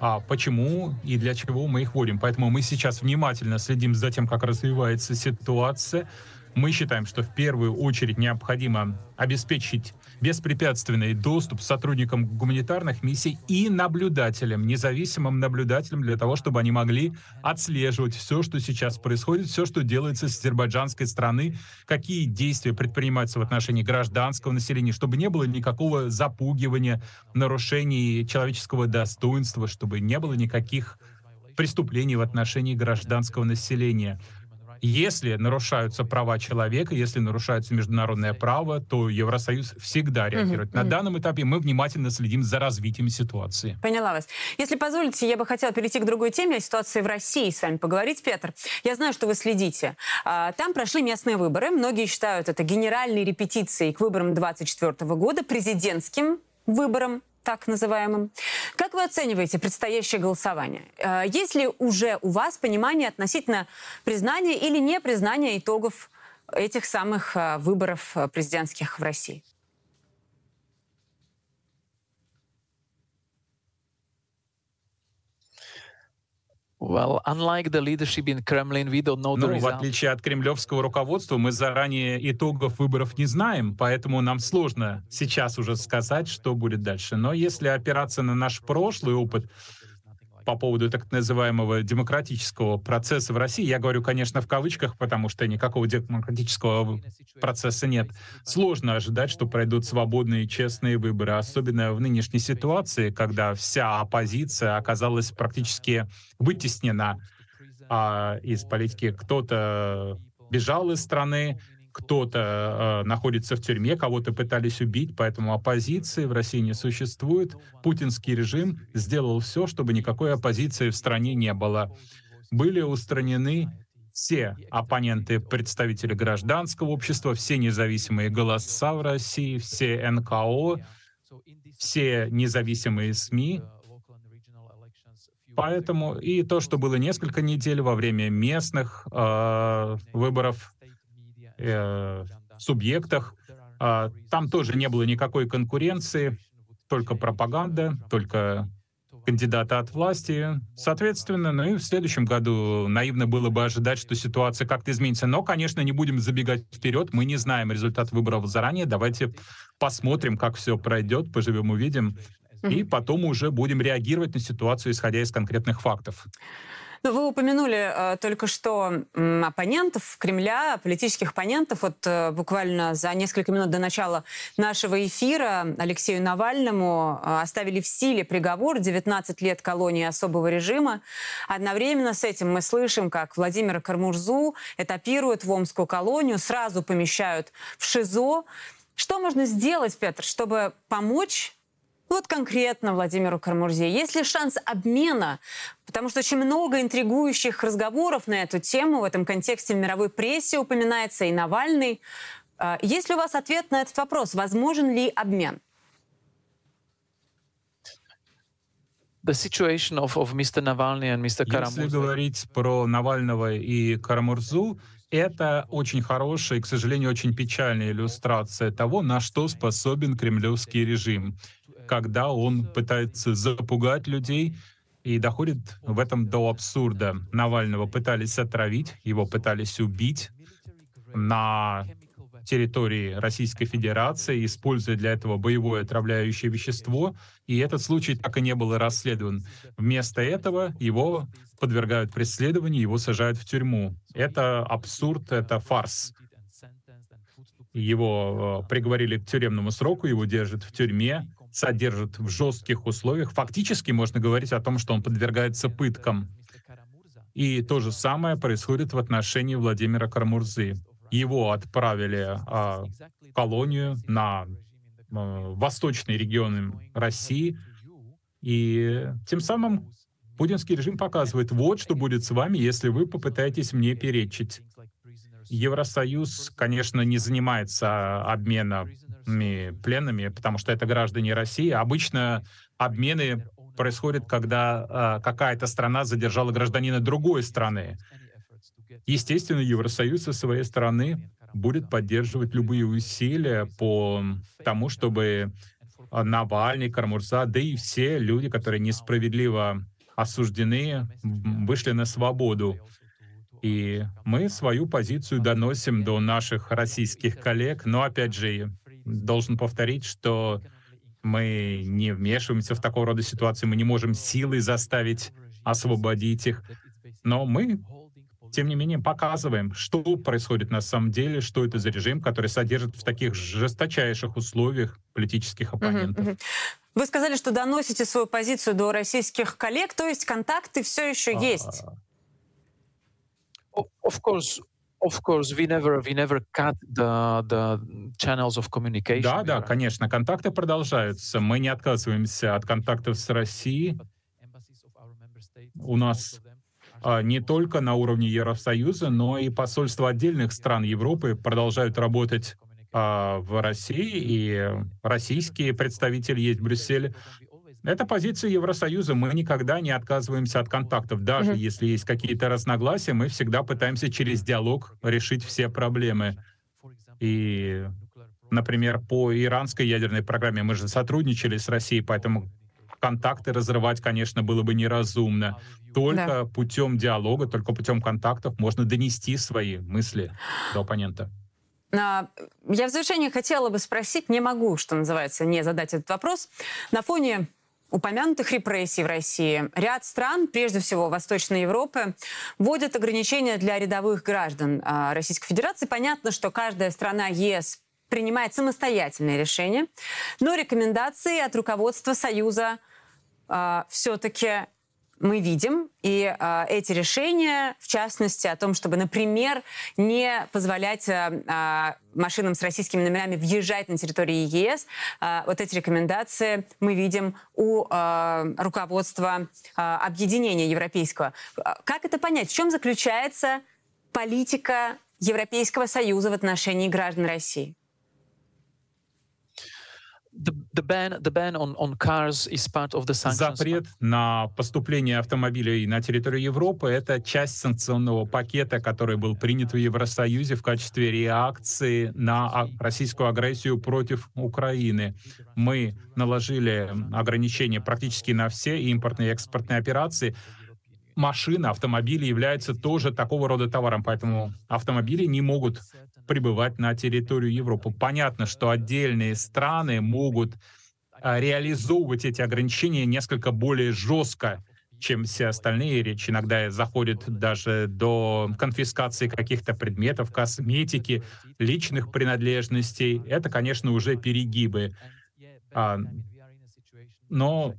а почему и для чего мы их вводим. Поэтому мы сейчас внимательно следим за тем, как развивается ситуация. Мы считаем, что в первую очередь необходимо обеспечить беспрепятственный доступ сотрудникам гуманитарных миссий и наблюдателям, независимым наблюдателям, для того, чтобы они могли отслеживать все, что сейчас происходит, все, что делается с азербайджанской страны, какие действия предпринимаются в отношении гражданского населения, чтобы не было никакого запугивания, нарушений человеческого достоинства, чтобы не было никаких преступлений в отношении гражданского населения. Если нарушаются права человека, если нарушается международное право, то Евросоюз всегда реагирует. Mm-hmm. На данном этапе мы внимательно следим за развитием ситуации. Поняла вас. Если позволите, я бы хотела перейти к другой теме, о ситуации в России с вами поговорить, Петр. Я знаю, что вы следите. А, там прошли местные выборы. Многие считают это генеральной репетицией к выборам 2024 года, президентским выборам так называемым. Как вы оцениваете предстоящее голосование? Э, есть ли уже у вас понимание относительно признания или непризнания итогов этих самых э, выборов э, президентских в России? Well, unlike the leadership in Kremlin, we don't know the ну, в отличие от кремлевского руководства, мы заранее итогов выборов не знаем, поэтому нам сложно сейчас уже сказать, что будет дальше. Но если опираться на наш прошлый опыт, по поводу так называемого демократического процесса в России. Я говорю, конечно, в кавычках, потому что никакого демократического процесса нет. Сложно ожидать, что пройдут свободные и честные выборы, особенно в нынешней ситуации, когда вся оппозиция оказалась практически вытеснена а, из политики. Кто-то бежал из страны, кто-то э, находится в тюрьме, кого-то пытались убить, поэтому оппозиции в России не существует. Путинский режим сделал все, чтобы никакой оппозиции в стране не было. Были устранены все оппоненты, представители гражданского общества, все независимые голоса в России, все НКО, все независимые СМИ. Поэтому и то, что было несколько недель во время местных э, выборов э, субъектах. Э, там тоже не было никакой конкуренции, только пропаганда, только кандидата от власти. Соответственно, ну и в следующем году наивно было бы ожидать, что ситуация как-то изменится. Но, конечно, не будем забегать вперед. Мы не знаем результат выборов заранее. Давайте посмотрим, как все пройдет, поживем, увидим. И потом уже будем реагировать на ситуацию, исходя из конкретных фактов. Ну, вы упомянули э, только что оппонентов Кремля, политических оппонентов. Вот э, буквально за несколько минут до начала нашего эфира Алексею Навальному э, оставили в силе приговор 19 лет колонии особого режима. Одновременно с этим мы слышим, как Владимира Кармурзу этапируют в Омскую колонию, сразу помещают в ШИЗО. Что можно сделать, Петр, чтобы помочь вот конкретно Владимиру Кармурзе. Есть ли шанс обмена? Потому что очень много интригующих разговоров на эту тему. В этом контексте в мировой прессе упоминается и Навальный. А, есть ли у вас ответ на этот вопрос? Возможен ли обмен? Если говорить про Навального и Карамурзу, это очень хорошая и, к сожалению, очень печальная иллюстрация того, на что способен кремлевский режим когда он пытается запугать людей, и доходит в этом до абсурда. Навального пытались отравить, его пытались убить на территории Российской Федерации, используя для этого боевое отравляющее вещество, и этот случай так и не был расследован. Вместо этого его подвергают преследованию, его сажают в тюрьму. Это абсурд, это фарс. Его э, приговорили к тюремному сроку, его держат в тюрьме, содержит в жестких условиях. Фактически можно говорить о том, что он подвергается пыткам. И то же самое происходит в отношении Владимира Кармурзы. Его отправили а, в колонию на а, восточные регионы России, и тем самым Путинский режим показывает, вот что будет с вами, если вы попытаетесь мне перечить. Евросоюз, конечно, не занимается обменами пленными, потому что это граждане России. Обычно обмены происходят, когда э, какая-то страна задержала гражданина другой страны. Естественно, Евросоюз со своей стороны будет поддерживать любые усилия по тому, чтобы Навальный, Кармурза, да и все люди, которые несправедливо осуждены, вышли на свободу. И мы свою позицию доносим до наших российских коллег, но опять же, должен повторить, что мы не вмешиваемся в такого рода ситуации, мы не можем силой заставить освободить их, но мы тем не менее показываем, что происходит на самом деле, что это за режим, который содержит в таких жесточайших условиях политических оппонентов. Вы сказали, что доносите свою позицию до российских коллег, то есть контакты все еще есть. Of course, Of course, we never, we never cut the, the channels of communication. Да, да, конечно, контакты продолжаются. Мы не отказываемся от контактов с Россией. У нас а, не только на уровне Евросоюза, но и посольства отдельных стран Европы продолжают работать а, в России, и российские представители есть в Брюсселе. Это позиция Евросоюза. Мы никогда не отказываемся от контактов. Даже mm-hmm. если есть какие-то разногласия, мы всегда пытаемся через диалог решить все проблемы. И, например, по иранской ядерной программе мы же сотрудничали с Россией, поэтому контакты разрывать, конечно, было бы неразумно. Только да. путем диалога, только путем контактов можно донести свои мысли до оппонента. А, я в завершение хотела бы спросить, не могу, что называется, не задать этот вопрос. На фоне упомянутых репрессий в России ряд стран, прежде всего Восточной Европы, вводят ограничения для рядовых граждан а, Российской Федерации. Понятно, что каждая страна ЕС принимает самостоятельные решения, но рекомендации от руководства Союза а, все-таки мы видим. И э, эти решения, в частности, о том, чтобы, например, не позволять э, машинам с российскими номерами въезжать на территорию ЕС, э, вот эти рекомендации мы видим у э, руководства э, объединения европейского. Как это понять? В чем заключается политика Европейского Союза в отношении граждан России? Запрет на поступление автомобилей на территорию Европы — это часть санкционного пакета, который был принят в Евросоюзе в качестве реакции на российскую агрессию против Украины. Мы наложили ограничения практически на все импортные и экспортные операции, машина, автомобили являются тоже такого рода товаром, поэтому автомобили не могут прибывать на территорию Европы. Понятно, что отдельные страны могут а, реализовывать эти ограничения несколько более жестко, чем все остальные. Речь иногда заходит даже до конфискации каких-то предметов, косметики, личных принадлежностей. Это, конечно, уже перегибы. А, но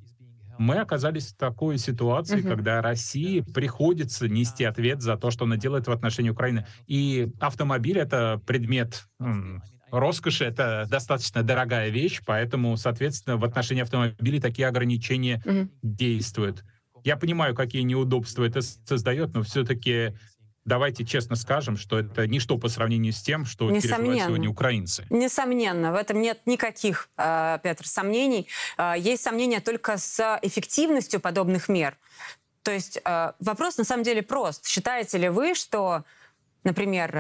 мы оказались в такой ситуации, угу. когда России приходится нести ответ за то, что она делает в отношении Украины. И автомобиль — это предмет роскоши, это достаточно дорогая вещь, поэтому, соответственно, в отношении автомобилей такие ограничения угу. действуют. Я понимаю, какие неудобства это создает, но все-таки давайте честно скажем, что это ничто по сравнению с тем, что переживают сегодня украинцы. Несомненно, в этом нет никаких, э, Петр, сомнений. Э, есть сомнения только с эффективностью подобных мер. То есть э, вопрос на самом деле прост. Считаете ли вы, что например,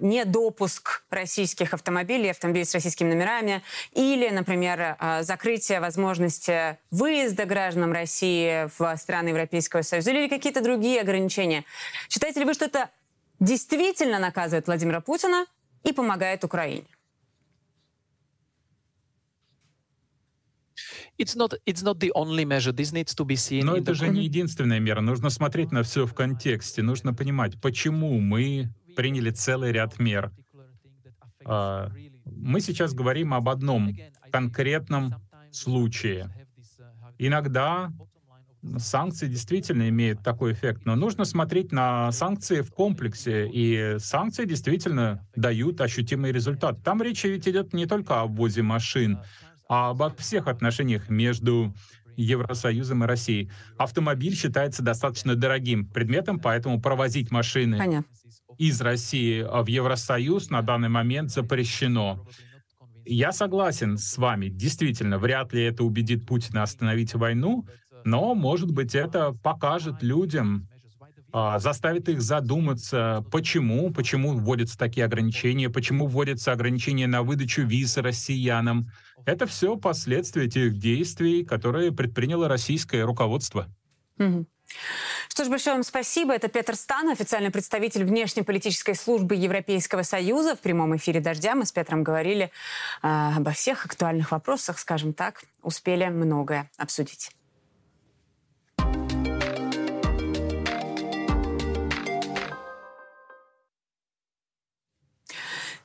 недопуск российских автомобилей, автомобилей с российскими номерами, или, например, закрытие возможности выезда гражданам России в страны Европейского Союза, или какие-то другие ограничения. Считаете ли вы, что это действительно наказывает Владимира Путина и помогает Украине? Но это же не единственная мера. Нужно смотреть на все в контексте. Нужно понимать, почему мы приняли целый ряд мер. А, мы сейчас говорим об одном конкретном случае. Иногда санкции действительно имеют такой эффект, но нужно смотреть на санкции в комплексе, и санкции действительно дают ощутимый результат. Там речь ведь идет не только о ввозе машин, а обо всех отношениях между Евросоюзом и Россией. Автомобиль считается достаточно дорогим предметом, поэтому провозить машины Понятно. из России в Евросоюз на данный момент запрещено. Я согласен с вами. Действительно, вряд ли это убедит Путина остановить войну, но, может быть, это покажет людям, а, заставит их задуматься, почему, почему вводятся такие ограничения, почему вводятся ограничения на выдачу виз россиянам. Это все последствия тех действий, которые предприняло российское руководство. Мгм. Что ж, большое вам спасибо. Это Петр Стан, официальный представитель внешнеполитической службы Европейского Союза. В прямом эфире «Дождя» мы с Петром говорили э, обо всех актуальных вопросах, скажем так. Успели многое обсудить.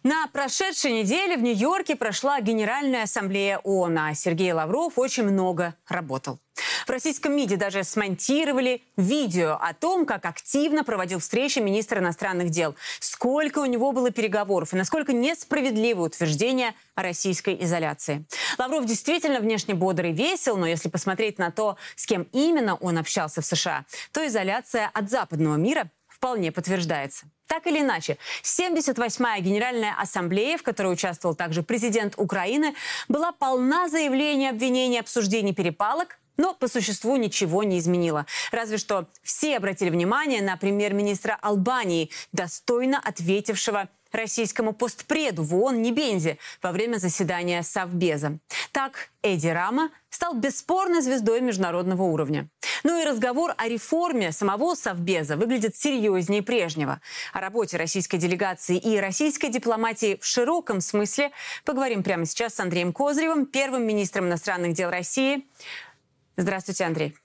На прошедшей неделе в Нью-Йорке прошла Генеральная ассамблея ООН, а Сергей Лавров очень много работал. В российском МИДе даже смонтировали видео о том, как активно проводил встречи министр иностранных дел, сколько у него было переговоров и насколько несправедливы утверждения о российской изоляции. Лавров действительно внешне бодрый и весел, но если посмотреть на то, с кем именно он общался в США, то изоляция от западного мира вполне подтверждается. Так или иначе, 78-я Генеральная Ассамблея, в которой участвовал также президент Украины, была полна заявлений, обвинений, обсуждений перепалок, но по существу ничего не изменило. Разве что все обратили внимание на премьер-министра Албании, достойно ответившего российскому постпреду в ООН Небензе во время заседания Совбеза. Так Эдди Рама стал бесспорной звездой международного уровня. Ну и разговор о реформе самого Совбеза выглядит серьезнее прежнего. О работе российской делегации и российской дипломатии в широком смысле поговорим прямо сейчас с Андреем Козыревым, первым министром иностранных дел России. Здравствуйте, Андрей.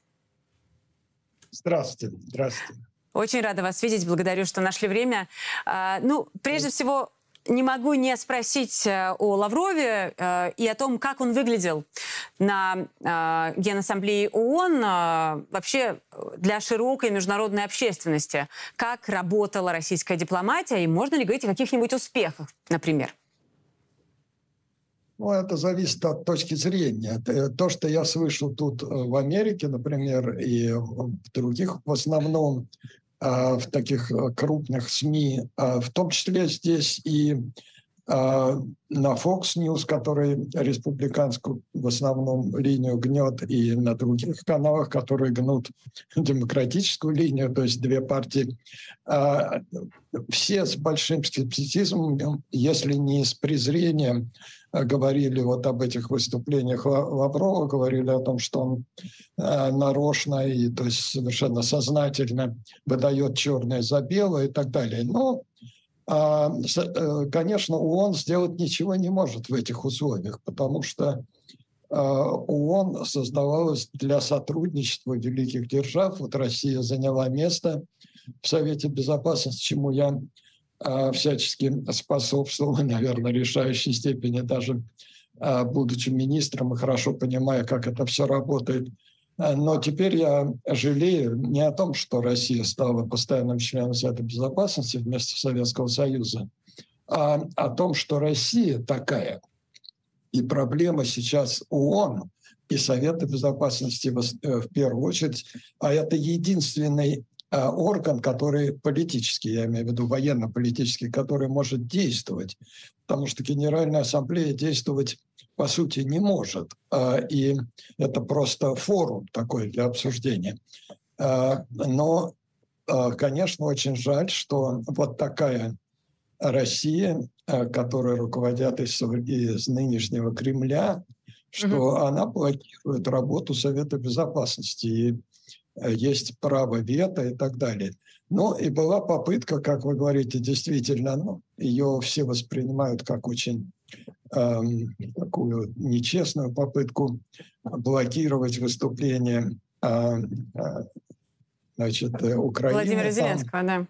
Здравствуйте. Здравствуйте. Очень рада вас видеть. Благодарю, что нашли время. А, ну, прежде всего, не могу не спросить э, о Лаврове э, и о том, как он выглядел на э, Генассамблее ООН вообще для широкой международной общественности. Как работала российская дипломатия и можно ли говорить о каких-нибудь успехах, например? Ну, это зависит от точки зрения. То, что я слышал тут в Америке, например, и в других, в основном а, в таких э, крупных СМИ, а, в том числе здесь и на Fox News, который республиканскую в основном линию гнет, и на других каналах, которые гнут демократическую линию, то есть две партии, все с большим скептицизмом, если не с презрением, говорили вот об этих выступлениях Лаврова, говорили о том, что он э, нарочно и то есть совершенно сознательно выдает черное за белое и так далее. Но, а, конечно, ООН сделать ничего не может в этих условиях, потому что э, ООН создавалась для сотрудничества великих держав. Вот Россия заняла место в Совете Безопасности, чему я а, всячески способствовал, *laughs* наверное, решающей степени, даже а, будучи министром и хорошо понимая, как это все работает. А, но теперь я жалею не о том, что Россия стала постоянным членом Совета Безопасности вместо Советского Союза, а о том, что Россия такая. И проблема сейчас ООН и Совета Безопасности в э, первую очередь, а это единственный Э, орган, который политический, я имею в виду военно-политический, который может действовать, потому что Генеральная Ассамблея действовать по сути не может, э, и это просто форум такой для обсуждения. Э, но, конечно, очень жаль, что вот такая Россия, которая руководят из, из нынешнего Кремля, что mm она блокирует работу Совета Безопасности. И есть право вето и так далее. Ну и была попытка, как вы говорите, действительно, ну, ее все воспринимают как очень эм, такую нечестную попытку блокировать выступление э, э, значит, Украины. Владимира Зеленского, да.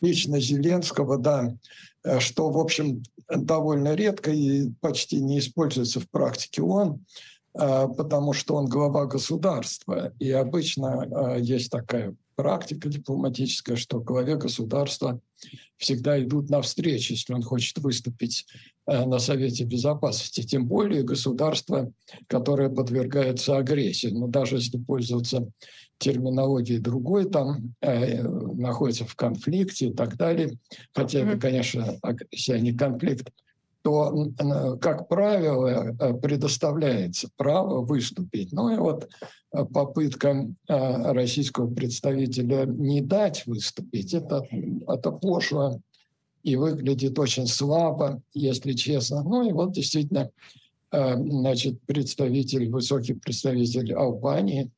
Лично Зеленского, да, что, в общем, довольно редко и почти не используется в практике ООН. А, потому что он глава государства. И обычно а, есть такая практика дипломатическая, что главе государства всегда идут навстречу, если он хочет выступить э, на Совете Безопасности. Тем более государство, которое подвергается агрессии. Но даже если пользоваться терминологией другой, там э, находится в конфликте и так далее. Хотя это, конечно, агрессия, а не конфликт то, как правило, э, предоставляется право выступить. Ну и вот э, попытка э, российского представителя не дать выступить, это, это пошло и выглядит очень слабо, если честно. Ну и вот действительно, значит, представитель, высокий представитель Албании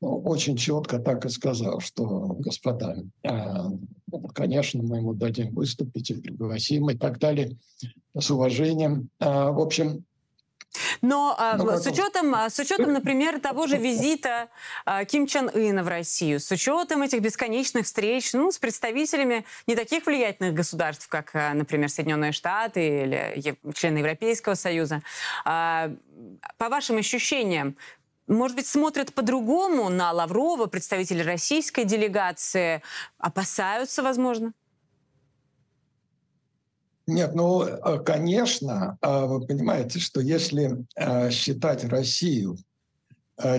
ну, очень четко так и сказал, что, господа, конечно, мы ему дадим выступить и пригласим и так далее с уважением. А, в общем, но а, ну, с, учетом, а, с учетом, например, того же визита а, Ким Чен Ына в Россию, с учетом этих бесконечных встреч ну, с представителями не таких влиятельных государств, как, например, Соединенные Штаты или члены Европейского Союза, по вашим ощущениям, может быть, смотрят по-другому на Лаврова, представители российской делегации, опасаются, возможно? Нет, ну, э, конечно, э, вы понимаете, что если э, считать Россию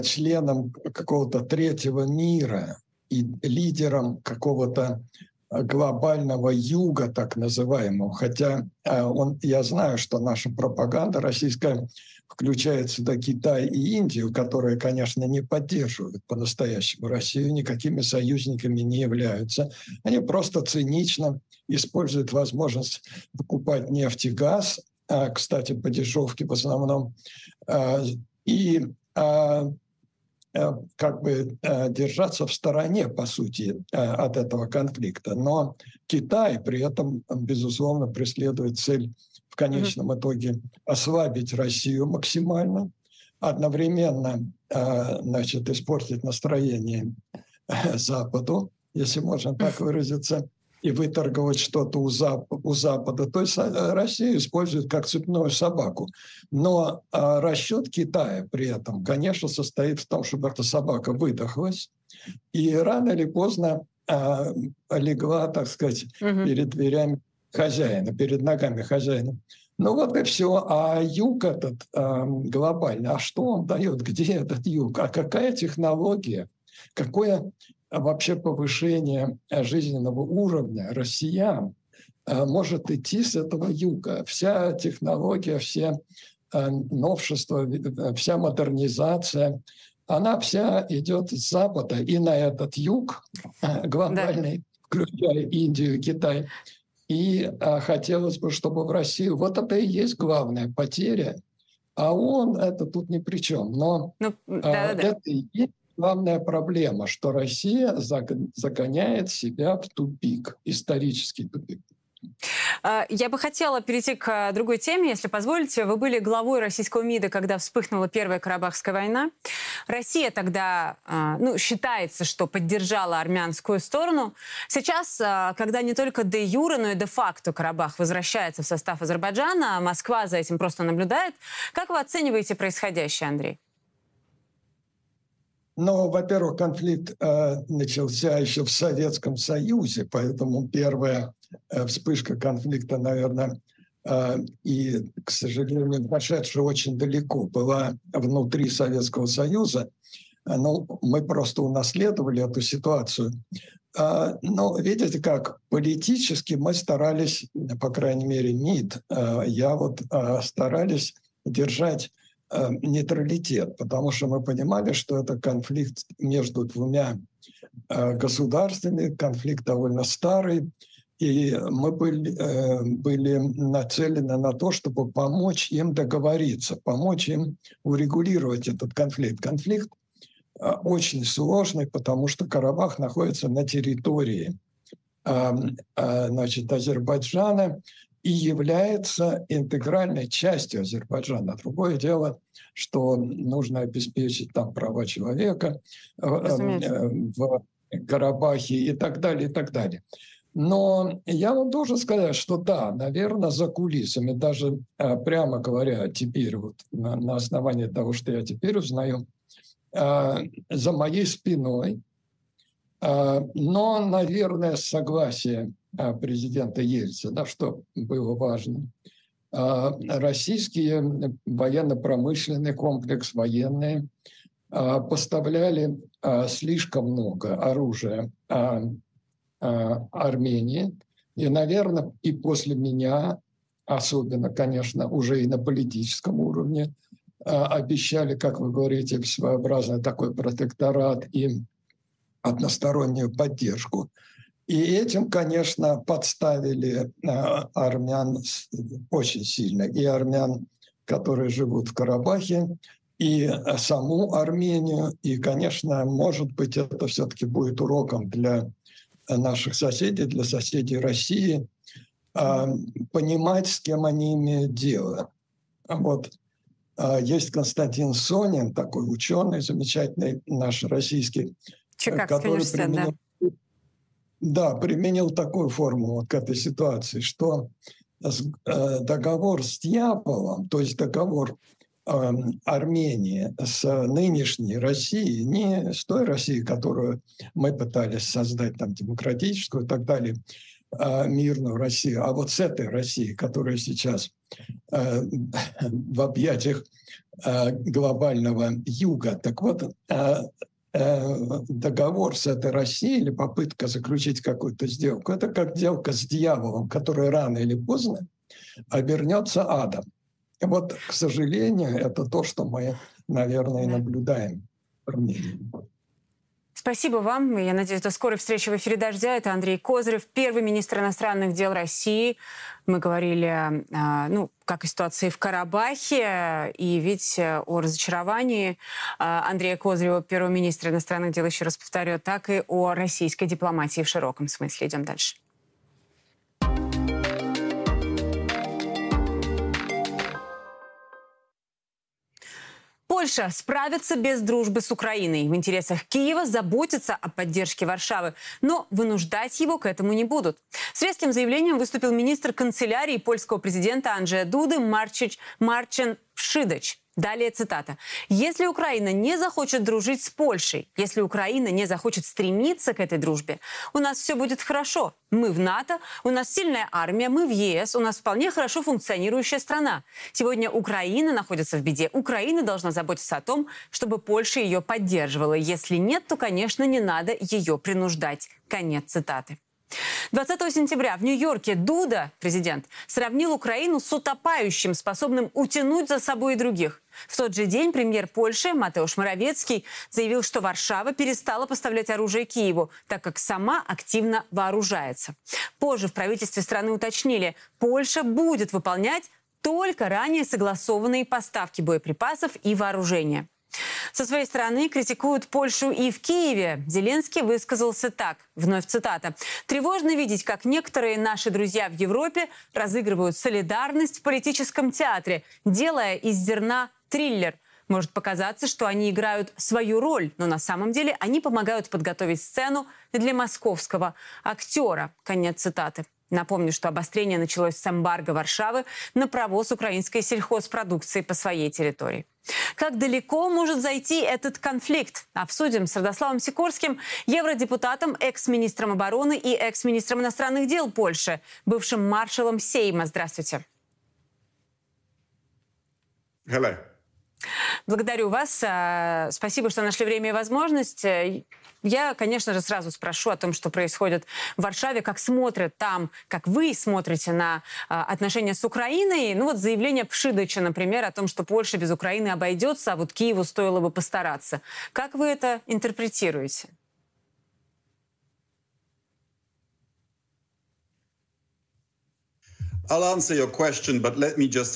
членом какого-то третьего мира и лидером какого-то глобального юга, так называемого, хотя он, я знаю, что наша пропаганда российская включает сюда Китай и Индию, которые, конечно, не поддерживают по-настоящему Россию, никакими союзниками не являются. Они просто цинично используют возможность покупать нефть и газ, а, кстати, по дешевке в основном, а, и а, как бы держаться в стороне, по сути, от этого конфликта. Но Китай при этом, безусловно, преследует цель в конечном итоге ослабить Россию максимально, одновременно значит, испортить настроение Западу, если можно так выразиться, и выторговать что-то у, Зап у Запада. То есть э, Россия использует как цепную собаку. Но а, расчет Китая при этом, конечно, состоит в том, чтобы эта собака выдохлась, и рано или поздно а, легла, так сказать, угу. перед дверями хозяина, перед ногами хозяина. Ну вот и все. А юг этот э, глобальный, а что он дает? Где этот юг? А какая технология? Какое вообще повышение э, жизненного уровня россиян э, может идти с этого юга. Вся технология, все э, новшества, вся модернизация, она вся идет с Запада и на этот юг глобальный, да. включая Индию, Китай. И хотелось бы, чтобы в Россию... Вот это и есть главная потеря. А он это тут ни при чем. Но ну, да, да. это и есть главная проблема, что Россия загоняет себя в тупик, исторический тупик. А, я бы хотела перейти к другой теме, если позволите. Вы были главой российского МИДа, когда вспыхнула Первая Карабахская война. Россия тогда, а, ну, считается, что поддержала армянскую сторону. Сейчас, а, когда не только де юре, но и де факто Карабах возвращается в состав Азербайджана, Москва за этим просто наблюдает. Как вы оцениваете происходящее, Андрей? Но, во-первых, конфликт э, начался еще в Советском Союзе, поэтому первая э, вспышка конфликта, наверное, э, и, к сожалению, прошедшая очень далеко, была внутри Советского Союза. Ну, мы просто унаследовали эту ситуацию. Э, но видите, как политически мы старались, по крайней мере, МИД, э, я вот э, старались держать Э, нейтралитет, потому что мы понимали, что это конфликт между двумя э, государствами, конфликт довольно старый, и мы были, э, были нацелены на то, чтобы помочь им договориться, помочь им урегулировать этот конфликт. Конфликт очень сложный, потому что Карабах находится на территории значит, Азербайджана, и является интегральной частью Азербайджана. Другое дело, что нужно обеспечить там права человека э, э, в Карабахе и так далее, и так далее. Но я вам должен сказать, что да, наверное, за кулисами, даже э, прямо говоря теперь, вот на, на основании того, что я теперь узнаю, за моей спиной Но, наверное, согласие президента Ельцина, что было важно. Российский военно-промышленный комплекс, военные, поставляли слишком много оружия Армении. И, наверное, и после меня, особенно, конечно, уже и на политическом уровне, обещали, как вы говорите, своеобразный такой протекторат и одностороннюю поддержку. И этим, конечно, подставили армян очень сильно. И армян, которые живут в Карабахе, и саму Армению. И, конечно, может быть, это все-таки будет уроком для наших соседей, для соседей России, понимать, с кем они имеют дело. Вот есть Константин Сонин, такой ученый замечательный, наш российский, Чикагский который применил, да. да, применил такую формулу к этой ситуации, что э, договор с дьяволом, то есть договор Армении с нынешней Россией, не с той Россией, которую мы пытались создать, там, демократическую и так далее, а, мирную Россию, а вот с этой Россией, которая сейчас э, в объятиях э, глобального юга. Так вот, э, договор с этой Россией или попытка заключить какую-то сделку, это как сделка с дьяволом, которая рано или поздно обернется адом. И вот, к сожалению, это то, что мы, наверное, наблюдаем. Спасибо вам. Я надеюсь, до скорой встречи в эфире «Дождя». Это Андрей Козырев, первый министр иностранных дел России. Мы говорили, а, ну, как о ситуации в Карабахе, и ведь э, о разочаровании а, Андрея Козырева, первого министра иностранных дел, еще раз повторю, так и о российской дипломатии в широком смысле. Идем дальше. Польша справится без дружбы с Украиной. В интересах Киева заботиться о поддержке Варшавы, но вынуждать его к этому не будут. С резким заявлением выступил министр канцелярии польского президента Анджея Дуды Марчич, Марчен Пшидоч. Далее цитата. «Если Украина не захочет дружить с Польшей, если Украина не захочет стремиться к этой дружбе, у нас все будет хорошо. Мы в НАТО, у нас сильная армия, мы в ЕС, у нас вполне хорошо функционирующая страна. Сегодня Украина находится в беде. Украина должна заботиться о том, чтобы Польша ее поддерживала. Если нет, то, конечно, не надо ее принуждать». Конец цитаты. 20 сентября в Нью-Йорке Дуда, президент, сравнил Украину с утопающим, способным утянуть за собой и других. В тот же день премьер Польши Матеуш Моровецкий заявил, что Варшава перестала поставлять оружие Киеву, так как сама активно вооружается. Позже в правительстве страны уточнили, Польша будет выполнять только ранее согласованные поставки боеприпасов и вооружения. Со своей стороны критикуют Польшу и в Киеве. Зеленский высказался так, вновь цитата. «Тревожно видеть, как некоторые наши друзья в Европе разыгрывают солидарность в политическом театре, делая из зерна триллер». Может показаться, что они играют свою роль, но на самом деле они помогают подготовить сцену для московского актера. Конец цитаты. Напомню, что обострение началось с эмбарго Варшавы на провоз украинской сельхозпродукции по своей территории. Как далеко может зайти этот конфликт? Обсудим с Радославом Сикорским, евродепутатом, экс-министром обороны и экс-министром иностранных дел Польши, бывшим маршалом Сейма. Здравствуйте. Hello. Благодарю вас. А, спасибо, что нашли время и возможность. Я, конечно же, сразу спрошу о том, что происходит в Варшаве, как смотрят там, как вы смотрите на а, отношения с Украиной. Ну вот заявление Пшидыча, например, о том, что Польша без Украины обойдется, а вот Киеву стоило бы постараться. Как вы это интерпретируете?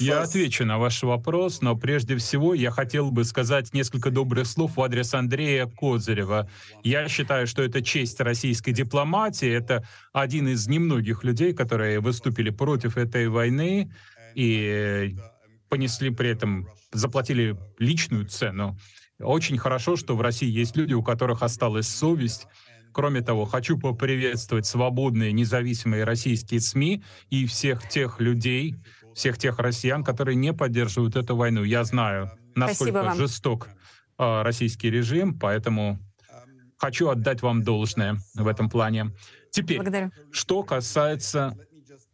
Я отвечу на ваш вопрос, но прежде всего я хотел бы сказать несколько добрых слов в адрес Андрея Козырева. Я считаю, что это честь российской дипломатии. Это один из немногих людей, которые выступили против этой войны и понесли при этом, заплатили личную цену. Очень хорошо, что в России есть люди, у которых осталась совесть, Кроме того, хочу поприветствовать свободные, независимые российские СМИ и всех тех людей, всех тех россиян, которые не поддерживают эту войну. Я знаю, насколько жесток э, российский режим, поэтому хочу отдать вам должное в этом плане. Теперь, Благодарю. что касается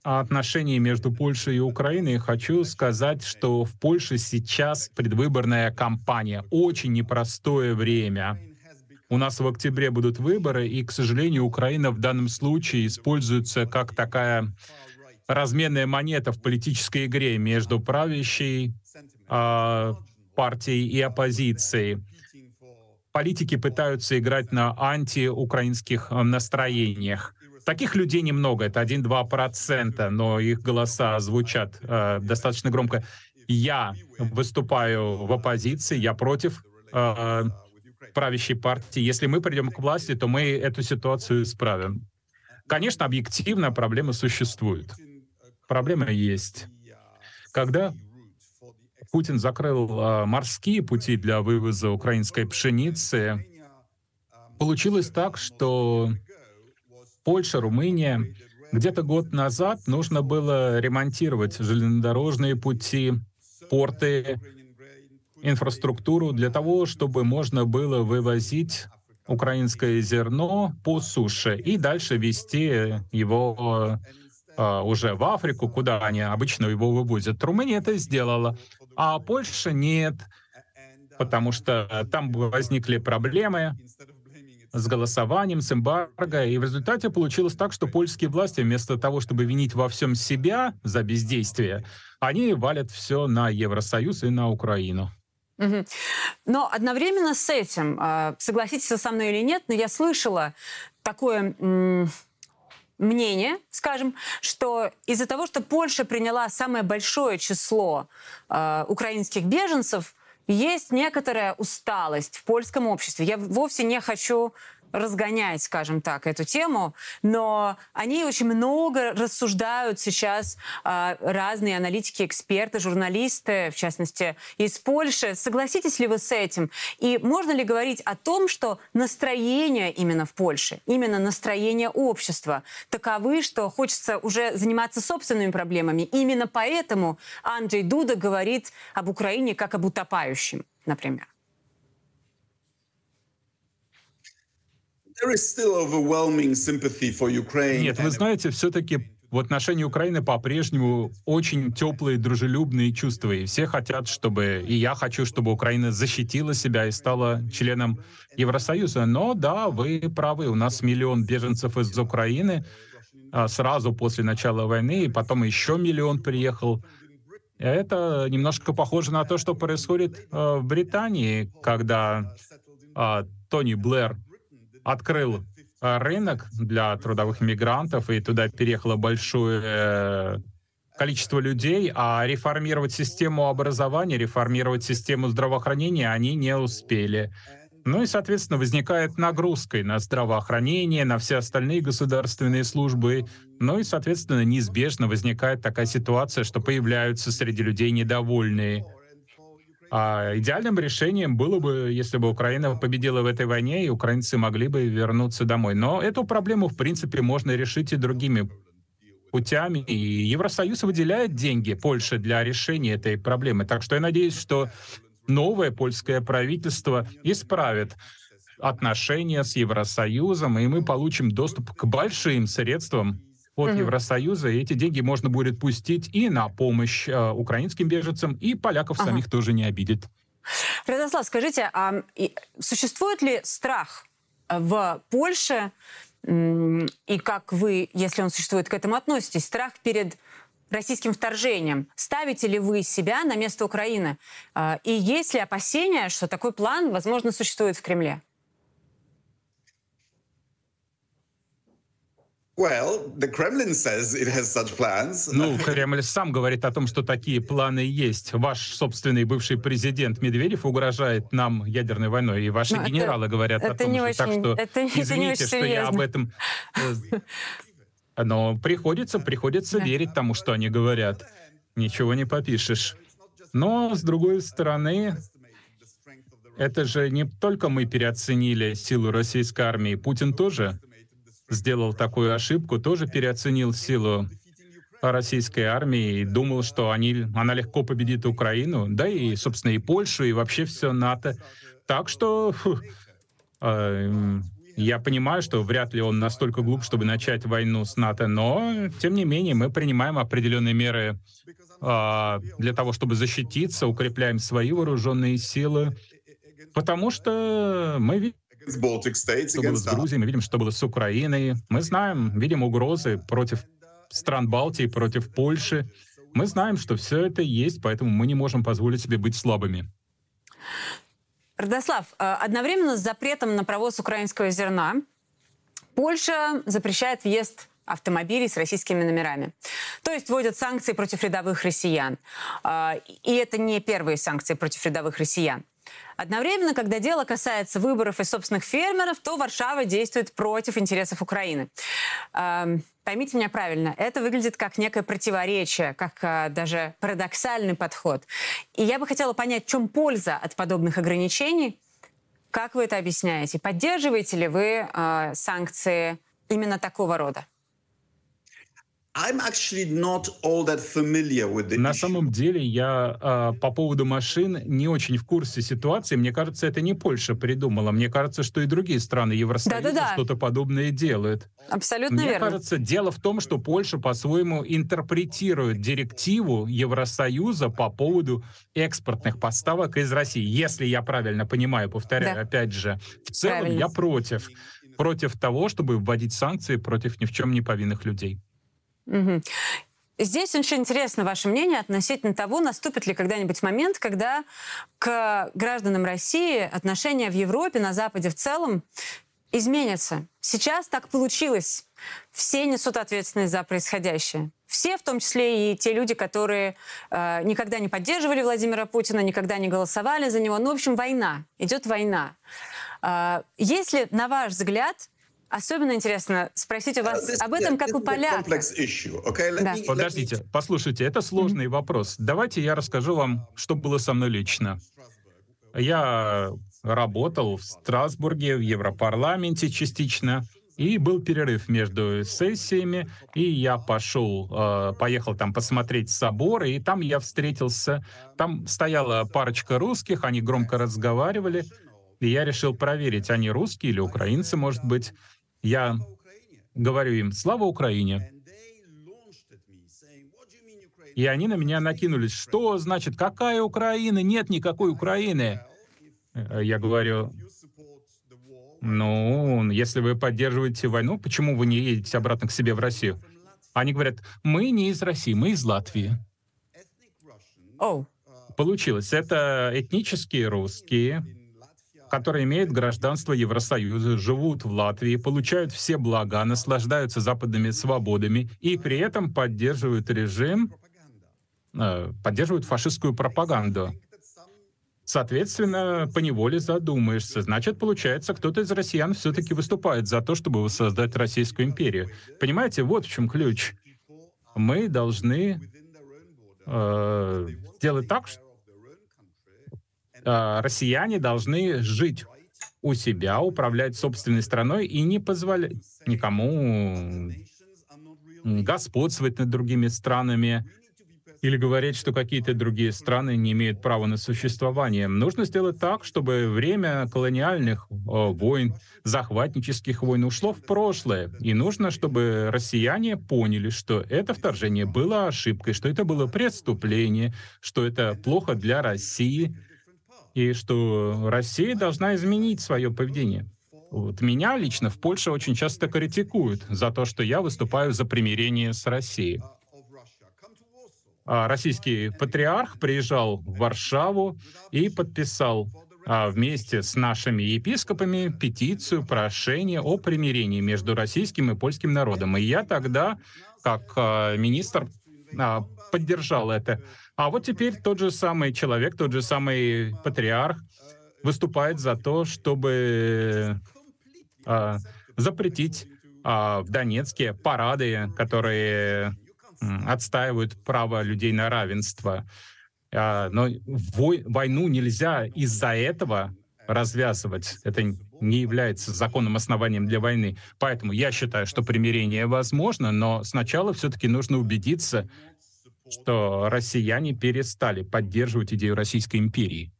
отношений между Польшей и Украиной, хочу сказать, что в Польше сейчас предвыборная кампания. Очень непростое время. У нас в октябре будут выборы, и, к сожалению, Украина в данном случае используется как такая разменная монета в политической игре между правящей э, партией и оппозицией. Политики пытаются играть на антиукраинских настроениях. Таких людей немного, это 1-2%, но их голоса звучат э, достаточно громко. Я выступаю в оппозиции, я против э, правящей партии. Если мы придем к власти, то мы эту ситуацию исправим. Конечно, объективно проблемы существуют. Проблема есть. Когда Путин закрыл э, морские пути для вывоза украинской пшеницы, получилось так, что Польша, Румыния. Где-то год назад нужно было ремонтировать железнодорожные пути, порты, инфраструктуру для того, чтобы можно было вывозить украинское зерно по суше и дальше вести его э, уже в Африку, куда они обычно его вывозят. Румыния это сделала, а Польша нет, потому что там возникли проблемы с голосованием, с эмбарго, и в результате получилось так, что польские власти вместо того, чтобы винить во всем себя за бездействие, они валят все на Евросоюз и на Украину. Но одновременно с этим, а, согласитесь со мной или нет, но я слышала такое мнение, скажем, что из-за того, что Польша приняла самое большое число э, украинских беженцев, есть некоторая усталость в польском обществе. Я вовсе не хочу разгонять, скажем так, эту тему, но они очень много рассуждают сейчас э, разные аналитики, эксперты, журналисты, в частности, из Польши. Согласитесь ли вы с этим? И можно ли говорить о том, что настроение именно в Польше, именно настроение общества таковы, что хочется уже заниматься собственными проблемами? Именно поэтому Анджей Дуда говорит об Украине как об утопающем, например. Нет, вы знаете, все-таки в отношении Украины по-прежнему очень теплые, дружелюбные чувства. И все хотят, чтобы, и я хочу, чтобы Украина защитила себя и стала членом Евросоюза. Но да, вы правы, у нас миллион беженцев из Украины а, сразу после начала войны, и потом еще миллион приехал. Это немножко похоже на то, что происходит а, в Британии, когда а, Тони Блэр открыл э, рынок для трудовых мигрантов, и туда переехало большое э, количество людей, а реформировать систему образования, реформировать систему здравоохранения они не успели. Ну и, соответственно, возникает нагрузка на здравоохранение, на все остальные государственные службы. Ну и, соответственно, неизбежно возникает такая ситуация, что появляются среди людей недовольные. А идеальным решением было бы, если бы Украина победила в этой войне, и украинцы могли бы вернуться домой. Но эту проблему, в принципе, можно решить и другими путями. И Евросоюз выделяет деньги Польше для решения этой проблемы. Так что я надеюсь, что новое польское правительство исправит отношения с Евросоюзом, и мы получим доступ к большим средствам от mm-hmm. Евросоюза, и эти деньги можно будет пустить и на помощь э, украинским беженцам, и поляков ага. самих тоже не обидит. Радослав, скажите, а существует ли страх в Польше, и как вы, если он существует, к этому относитесь, страх перед российским вторжением. Ставите ли вы себя на место Украины? А, и есть ли опасения, что такой план, возможно, существует в Кремле? Ну, Кремль сам говорит о том, что такие планы есть. Ваш собственный бывший президент Медведев угрожает нам ядерной войной, и ваши Но ну, генералы это, говорят это о том же. Очень, так что это, извините, это что я об этом... Э, *laughs* но приходится, приходится верить тому, что они говорят. Ничего не попишешь. Но, с другой стороны, это же не только мы переоценили силу российской армии, Путин тоже сделал такую ошибку, тоже переоценил силу российской армии и думал, что они, она легко победит Украину, да и, собственно, и Польшу, и вообще все НАТО. Так что фу, э, Я понимаю, что вряд ли он настолько глуп, чтобы начать войну с НАТО, но, тем не менее, мы принимаем определенные меры э, для того, чтобы защититься, укрепляем свои вооруженные силы, потому что мы что было с Грузией, мы видим, что было с Украиной. Мы знаем, видим угрозы против стран Балтии, против Польши. Мы знаем, что все это есть, поэтому мы не можем позволить себе быть слабыми. Родослав, э, одновременно с запретом на провоз украинского зерна Польша запрещает въезд автомобилей с российскими номерами. То есть вводят санкции против рядовых россиян. Э, и это не первые санкции против рядовых россиян. Одновременно, когда дело касается выборов и собственных фермеров, то Варшава действует против интересов Украины. Эм, поймите меня правильно, это выглядит как некое противоречие, как э, даже парадоксальный подход. И я бы хотела понять, в чем польза от подобных ограничений. Как вы это объясняете? Поддерживаете ли вы э, санкции именно такого рода? На самом деле я э, по поводу машин не очень в курсе ситуации. Мне кажется, это не Польша придумала. Мне кажется, что и другие страны Евросоюза Да-да-да. что-то подобное делают. Абсолютно Мне верно. кажется, дело в том, что Польша по-своему интерпретирует директиву Евросоюза по поводу экспортных поставок из России. Если я правильно понимаю, повторяю, Да. опять же, в целом Правильно. я против. Против того, чтобы вводить санкции против ни в чем не повинных людей. Мгм. Здесь очень интересно ваше мнение относительно того, наступит ли когда-нибудь момент, когда к гражданам России отношения в Европе, на Западе в целом изменятся. Сейчас так получилось. Все несут ответственность за происходящее. Все, в том числе и те люди, которые э, никогда не поддерживали Владимира Путина, никогда не голосовали за него. Ну, в общем, война. Идет война. Э, если, на ваш взгляд, особенно интересно спросить у вас об этом, как у поляка. Да. Подождите, послушайте, это сложный вопрос. Давайте я расскажу вам, что было со мной лично. Я работал в Страсбурге, в Европарламенте частично, и был перерыв между сессиями, и я пошел, э, поехал там посмотреть собор, и там я встретился, там стояла парочка русских, они громко разговаривали, и я решил проверить, они русские или украинцы, может быть. Я говорю им «Слава Украине!» И они на меня накинулись. Что значит, какая Украина? Нет никакой Украины. Я говорю, ну, если вы поддерживаете войну, почему вы не едете обратно к себе в Россию? Они говорят, мы не из России, мы из Латвии. Оу. Получилось. Это этнические русские, которые имеют гражданство Евросоюза, живут в Латвии, получают все блага, наслаждаются западными свободами и при этом поддерживают режим, э, поддерживают фашистскую пропаганду. Соответственно, поневоле задумаешься. Значит, получается, кто-то из россиян все-таки выступает за то, чтобы воссоздать Российскую империю. Понимаете, вот в чем ключ. Мы должны э, сделать так, что э, россияне должны жить у себя, управлять собственной страной и не позволять никому господствовать над другими странами или говорить, что какие-то другие страны не имеют права на существование. Нужно сделать так, чтобы время колониальных э, войн, захватнических войн ушло в прошлое. И нужно, чтобы россияне поняли, что это вторжение было ошибкой, что это было преступление, что это плохо для России, и что Россия должна изменить свое поведение. Вот меня лично в Польше очень часто критикуют за то, что я выступаю за примирение с Россией. А, Российский патриарх приезжал в Варшаву и подписал а, вместе с нашими епископами петицию, прошение о примирении между российским и польским народом. И я тогда, как а, министр, поддержал это. А вот теперь тот же самый человек, тот же самый патриарх выступает за то, чтобы а, запретить а, в Донецке парады, которые отстаивают право людей на равенство. А, Но вой- войну нельзя из-за этого развязывать. Это не является законным основанием для войны. Поэтому я считаю, что примирение возможно, но сначала все-таки нужно убедиться, что россияне перестали поддерживать идею Российской империи.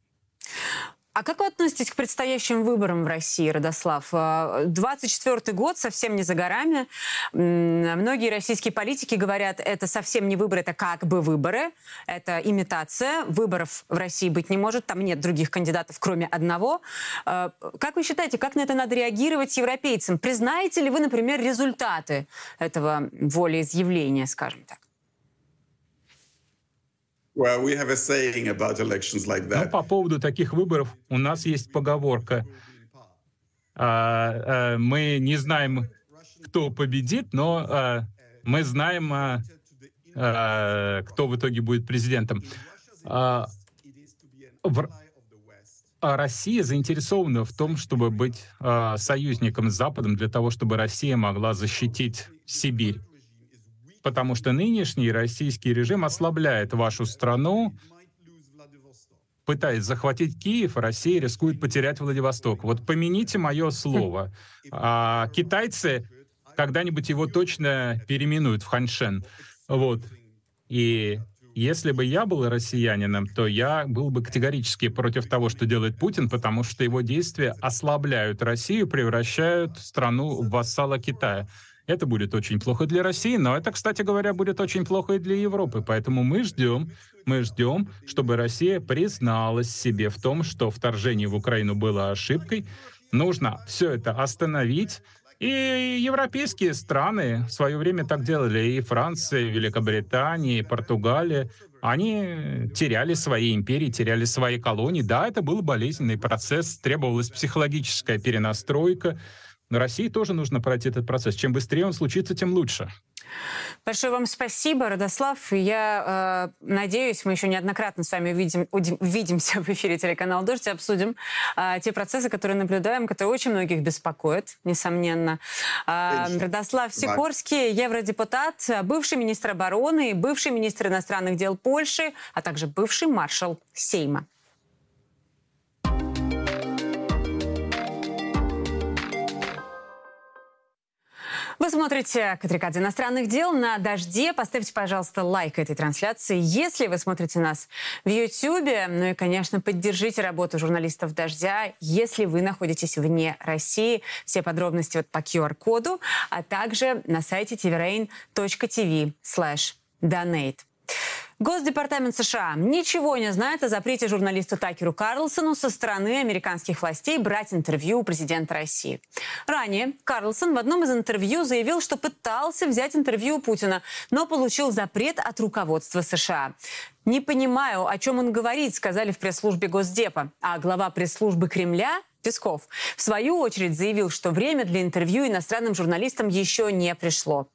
А как вы относитесь к предстоящим выборам в России, Родослав? 24 э, год совсем не за горами. Многие российские политики говорят, это совсем не выборы, это как бы выборы. Это имитация. Выборов в России быть не может. Там нет других кандидатов, кроме одного. Э, как вы считаете, как на это надо реагировать европейцам? Признаете ли вы, например, результаты этого волеизъявления, скажем так? Ну, по поводу таких выборов у нас есть поговорка. А, а, мы не знаем, кто победит, но а, мы знаем, а, а, кто в итоге будет президентом. А, в, а Россия заинтересована в том, чтобы быть а, союзником с Западом для того, чтобы Россия могла защитить Сибирь потому что нынешний российский режим ослабляет вашу страну, пытаясь захватить Киев, Россия рискует потерять Владивосток. Вот помяните мое слово. А китайцы когда-нибудь его точно переименуют в Ханьшен. Вот. И если бы я был россиянином, то я был бы категорически против того, что делает Путин, потому что его действия ослабляют Россию, превращают страну в вассала Китая. Это будет очень плохо для России, но это, кстати говоря, будет очень плохо и для Европы. Поэтому мы ждем, мы ждем, чтобы Россия призналась себе в том, что вторжение в Украину было ошибкой. Нужно все это остановить. И европейские страны в свое время так делали. И Франция, и Великобритания, и Португалия. Они теряли свои империи, теряли свои колонии. Да, это был болезненный процесс, требовалась психологическая перенастройка. Но России тоже нужно пройти этот процесс. Чем быстрее он случится, тем лучше. Большое вам спасибо, Родослав. Я э, надеюсь, мы еще неоднократно с вами увидим, увидимся в эфире телеканала «Дождь» и обсудим э, те процессы, которые наблюдаем, которые очень многих беспокоят, несомненно. Э, Родослав Сикорский, евродепутат, бывший министр обороны, бывший министр иностранных дел Польши, а также бывший маршал Сейма. Вы смотрите «Катрикадзе иностранных дел» на «Дожде». Поставьте, пожалуйста, лайк этой трансляции, если вы смотрите нас в YouTube. Ну и, конечно, поддержите работу журналистов «Дождя», если вы находитесь вне России. Все подробности вот по QR-коду, а также на сайте tvrain.tv slash donate. Госдепартамент США ничего не знает о запрете журналисту Такеру Карлсону со стороны американских властей брать интервью у президента России. Ранее Карлсон в одном из интервью заявил, что пытался взять интервью у Путина, но получил запрет от руководства США. «Не понимаю, о чем он говорит», сказали в пресс-службе Госдепа. А глава пресс-службы Кремля Песков, в свою очередь, заявил, что время для интервью иностранным журналистам еще не пришло.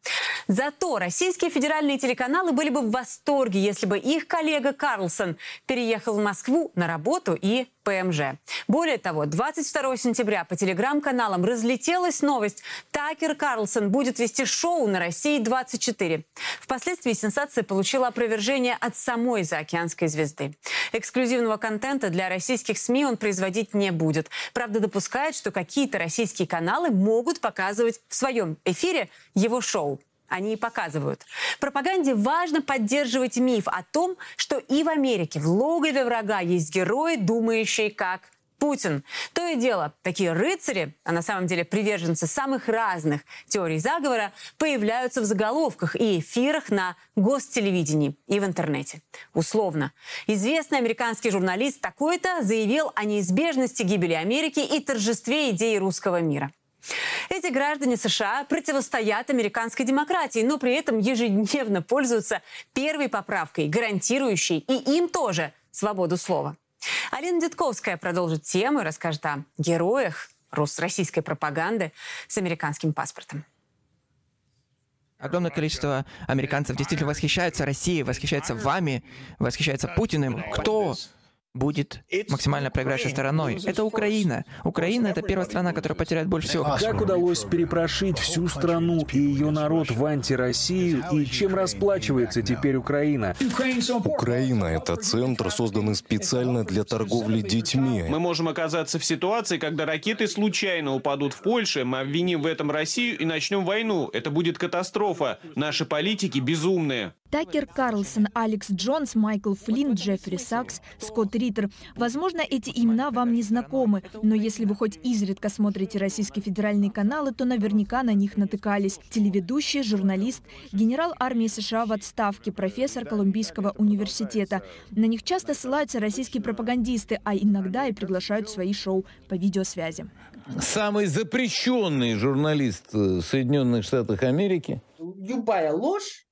Зато российские федеральные телеканалы были бы в восторге, если бы их коллега Карлсон переехал в Москву на работу и ПМЖ. Более того, 22 сентября по телеграм-каналам разлетелась новость. Такер Карлсон будет вести шоу на России-24. Впоследствии сенсация получила опровержение от самой заокеанской звезды. Эксклюзивного контента для российских СМИ он производить не будет. Правда, допускает, что какие-то российские каналы могут показывать в своем эфире его шоу они и показывают. Пропаганде важно поддерживать миф о том, что и в Америке в логове врага есть герои, думающие как Путин. То и дело, такие рыцари, а на самом деле приверженцы самых разных теорий заговора, появляются в заголовках и эфирах на гостелевидении и в интернете. Условно. Известный американский журналист такой-то заявил о неизбежности гибели Америки и торжестве идеи русского мира. Эти граждане США противостоят американской демократии, но при этом ежедневно пользуются первой поправкой, гарантирующей и им тоже свободу слова. Алина Дедковская продолжит тему и расскажет о героях российской пропаганды с американским паспортом. Огромное количество американцев действительно восхищаются Россией, восхищаются вами, восхищаются Путиным. Кто будет максимально проигравшей стороной. Это Украина. Украина — это первая страна, которая потеряет больше всего. Как удалось перепрошить всю страну и ее народ в антироссию, и чем расплачивается теперь Украина? Украина — это центр, созданный специально для торговли детьми. Мы можем оказаться в ситуации, когда ракеты случайно упадут в Польше, мы обвиним в этом Россию и начнем войну. Это будет катастрофа. Наши политики безумные. Такер Карлсон, Алекс Джонс, Майкл Флинн, Джеффри Сакс, Скотт Риттер. Возможно, эти имена вам не знакомы, но если вы хоть изредка смотрите российские федеральные каналы, то наверняка на них натыкались. Телеведущий, журналист, генерал армии США в отставке, профессор Колумбийского университета. На них часто ссылаются российские пропагандисты, а иногда и приглашают в свои шоу по видеосвязи. Самый запрещенный журналист э, Соединенных Штатов Америки. Любая ложь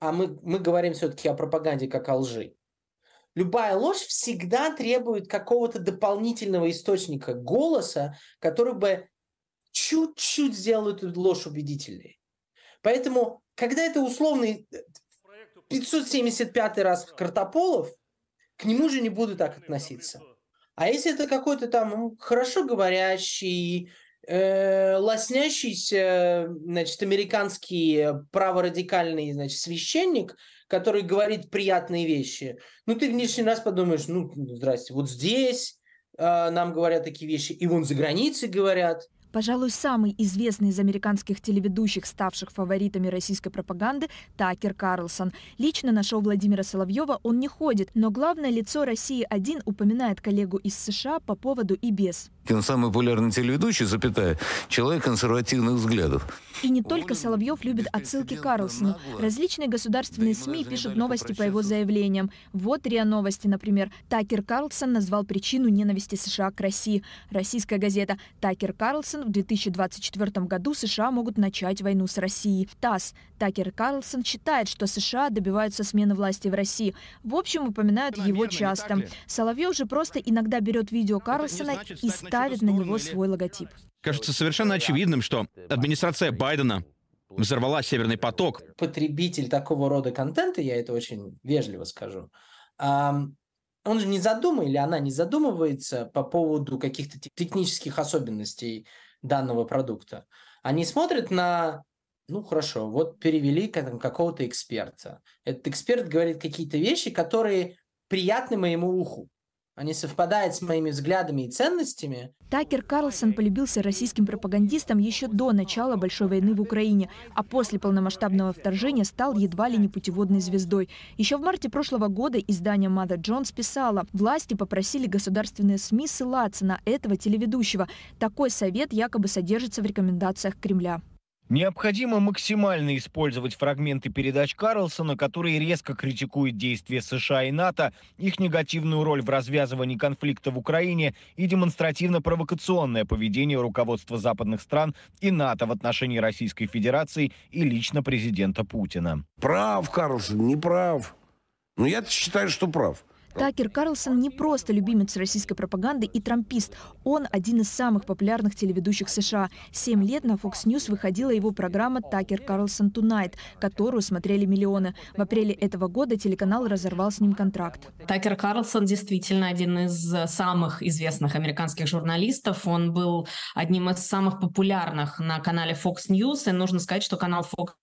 а мы, мы говорим все-таки о пропаганде как о лжи, любая ложь всегда требует какого-то дополнительного источника голоса, который бы чуть-чуть сделал эту ложь убедительной. Поэтому, когда это условный 575 раз Картополов, к нему же не буду так относиться. А если это какой-то там хорошо говорящий, э, лоснящийся, значит, американский праворадикальный, значит, священник, который говорит приятные вещи, ну, ты в лишний раз подумаешь, ну, здрасте, вот здесь э, нам говорят такие вещи, и вон за границей говорят – Пожалуй, самый известный из американских телеведущих, ставших фаворитами российской пропаганды, Такер Карлсон. Лично на шоу Владимира Соловьева он не ходит, но главное лицо России-1 упоминает коллегу из США по поводу и без. Он самый популярный телеведущий, запятая, человек консервативных взглядов. И не только Соловьев любит отсылки к Карлсону. Различные государственные СМИ пишут новости по его заявлениям. Вот РИА Новости, например. Такер Карлсон назвал причину ненависти США к России. Российская газета «Такер Карлсон в 2024 году США могут начать войну с Россией». ТАСС. Такер Карлсон считает, что США добиваются смены власти в России. В общем, упоминают его часто. Соловьев же просто иногда берет видео Карлсона и ставит на него свой логотип. Кажется совершенно очевидным, что администрация Байдена взорвала «Северный поток». Потребитель такого рода контента, я это очень вежливо скажу, он же не задумывается или она не задумывается по поводу каких-то технических особенностей данного продукта. Они смотрят на, ну хорошо, вот перевели какого-то эксперта. Этот эксперт говорит какие-то вещи, которые приятны моему уху они совпадают с моими взглядами и ценностями. Такер Карлсон полюбился российским пропагандистам еще до начала Большой войны в Украине, а после полномасштабного вторжения стал едва ли не путеводной звездой. Еще в марте прошлого года издание Mother Jones писало, власти попросили государственные СМИ ссылаться на этого телеведущего. Такой совет якобы содержится в рекомендациях Кремля. Необходимо максимально использовать фрагменты передач Карлсона, которые резко критикуют действия США и НАТО, их негативную роль в развязывании конфликта в Украине и демонстративно-провокационное поведение руководства западных стран и НАТО в отношении Российской Федерации и лично президента Путина. Прав Карлсон, не прав. Но я считаю, что прав. Такер Карлсон не просто любимец российской пропаганды и трампист. Он один из самых популярных телеведущих США. Семь лет на Fox News выходила его программа «Такер Карлсон Tonight», которую смотрели миллионы. В апреле этого года телеканал разорвал с ним контракт. Такер Карлсон действительно один из самых известных американских журналистов. Он был одним из самых популярных на канале Fox News. И нужно сказать, что канал Fox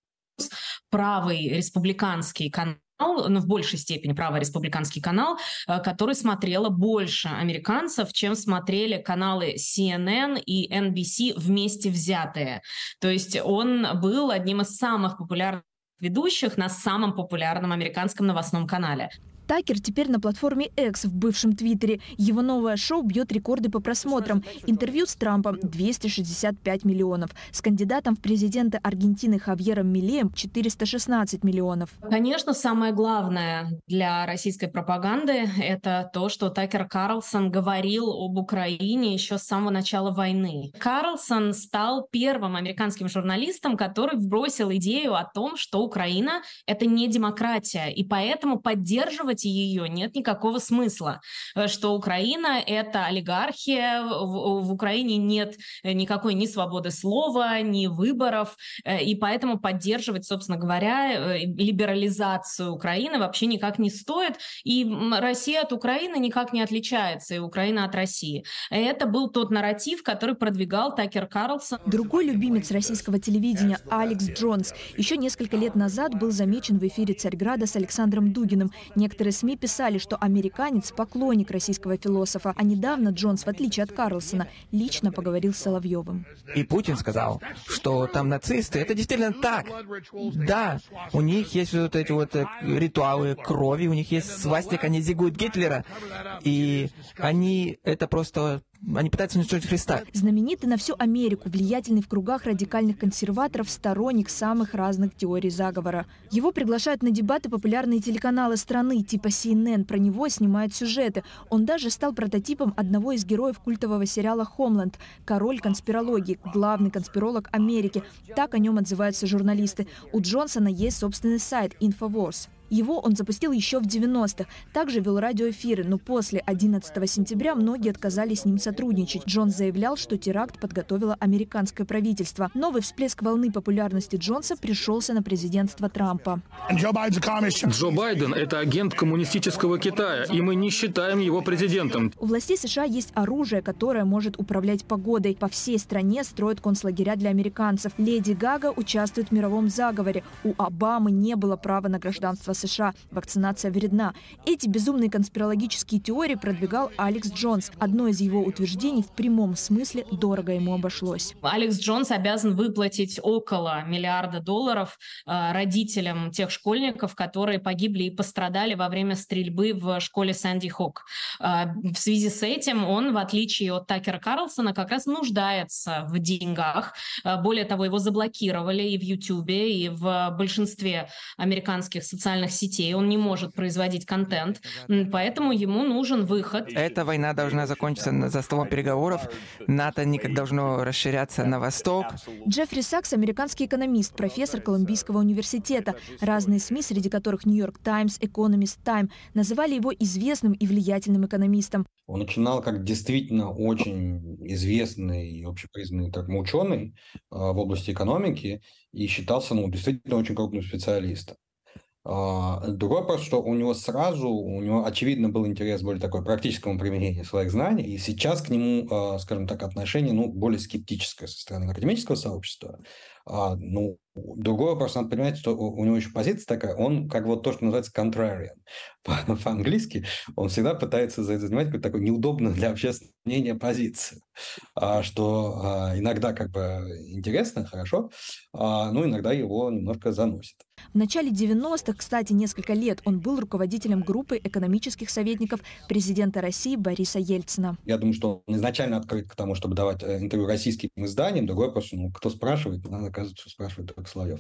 правый республиканский канал ну, в большей степени правореспубликанский канал, э, который смотрело больше американцев, чем смотрели каналы CNN и NBC вместе взятые. То есть он был одним из самых популярных ведущих на самом популярном американском новостном канале. Такер теперь на платформе X в бывшем Твиттере. Его новое шоу бьет рекорды по просмотрам. Интервью с Трампом – 265 миллионов. С кандидатом в президенты Аргентины Хавьером Милеем – 416 миллионов. Конечно, самое главное для российской пропаганды – это то, что Такер Карлсон говорил об Украине еще с самого начала войны. Карлсон стал первым американским журналистом, который вбросил идею о том, что Украина – это не демократия, и поэтому поддерживать поддерживать ее нет никакого смысла, э, что Украина — это олигархия, в, в Украине нет э, никакой ни свободы слова, ни выборов, э, и поэтому поддерживать, собственно говоря, либерализацию Украины вообще никак не стоит, и Россия от Украины никак не отличается, и Украина от России. Это был тот нарратив, который продвигал Такер Карлсон. Другой любимец российского телевидения Алекс Джонс еще несколько лет назад был замечен в эфире Царьграда с Александром Дугиным. Некоторые Некоторые СМИ писали, что американец – поклонник российского философа, а недавно Джонс, в отличие от Карлсона, лично поговорил с Соловьевым. И Путин сказал, что там нацисты. Это действительно так. Да, у них есть вот эти вот э, ритуалы крови, у них есть свастика, они зигуют Гитлера. И они это просто они пытаются уничтожить Христа. Знаменитый на всю Америку, влиятельный в кругах радикальных консерваторов, сторонник самых разных теорий заговора. Его приглашают на дебаты популярные телеканалы страны, типа CNN, про него снимают сюжеты. Он даже стал прототипом одного из героев культового сериала «Хомленд» – король конспирологии, главный конспиролог Америки. Так о нем отзываются журналисты. У Джонсона есть собственный сайт «Инфоворс». Его он запустил еще в 90-х. Также вел радиоэфиры, но после 11 сентября многие отказались с ним сотрудничать. Джонс заявлял, что теракт подготовило американское правительство. Новый всплеск волны популярности Джонса пришелся на президентство Трампа. Джо Байден – это агент коммунистического Китая, и мы не считаем его президентом. У властей США есть оружие, которое может управлять погодой. По всей стране строят концлагеря для американцев. Леди Гага участвует в мировом заговоре. У Обамы не было права на гражданство США. Вакцинация вредна. Эти безумные конспирологические теории продвигал Алекс Джонс. Одно из его утверждений в прямом смысле дорого ему обошлось. Алекс Джонс обязан выплатить около миллиарда долларов э, родителям тех школьников, которые погибли и пострадали во время стрельбы в школе Санди Хок. Э, в связи с этим он, в отличие от Такера Карлсона, как раз нуждается в деньгах. Э, более того, его заблокировали и в Ютубе, и в большинстве американских социальных социальных сетей, он не может производить контент, поэтому ему нужен выход. Эта война должна закончиться за столом переговоров. НАТО никак должно расширяться на восток. Джеффри Сакс – американский экономист, профессор Колумбийского университета. Разные СМИ, среди которых «Нью-Йорк Таймс», «Экономист Тайм», называли его известным и влиятельным экономистом. Он начинал как действительно очень известный и общепризнанный так, ученый а, в области экономики и считался ну, действительно очень крупным специалистом. А, другой вопрос, что у него сразу, у него очевидно был интерес более такой практическому применению своих знаний, и сейчас к нему, а, скажем так, отношение ну, более скептическое со стороны академического сообщества. А, ну, другой вопрос, надо понимать, что у него еще позиция такая, он как вот то, что называется contrarian. *laughs* По-английски он всегда пытается занимать какую-то такую неудобную для общественного мнения позицию, что иногда как бы интересно, хорошо, но иногда его немножко заносит. В начале 90-х, кстати, несколько лет он был руководителем группы экономических советников президента России Бориса Ельцина. Я думаю, что он изначально открыт к тому, чтобы давать э, интервью российским изданиям. Другой вопрос, ну, кто спрашивает, надо оказывается, спрашивает только Соловьев.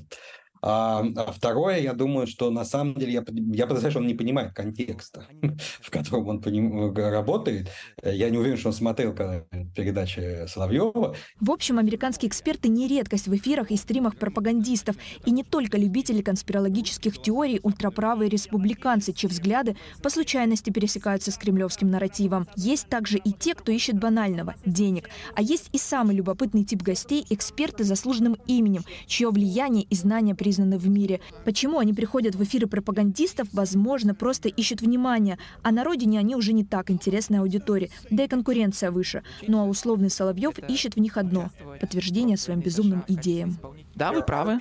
А, а второе, я думаю, что на самом деле я, я подозреваю, что он не понимает контекста, *laughs* в котором он поним, работает. Я не уверен, что он смотрел передачи Соловьева. В общем, американские эксперты не редкость в эфирах и стримах пропагандистов. И не только любители конспирологических теорий, ультраправые республиканцы, чьи взгляды по случайности пересекаются с кремлевским нарративом. Есть также и те, кто ищет банального – денег. А есть и самый любопытный тип гостей – эксперты с заслуженным именем, чье влияние и знания при признаны в мире. Почему они приходят в эфиры пропагандистов, возможно, просто ищут внимания, а на родине они уже не так интересны аудитории, да и конкуренция выше. Ну а условный Соловьев ищет в них одно – подтверждение своим безумным идеям. Да, вы правы.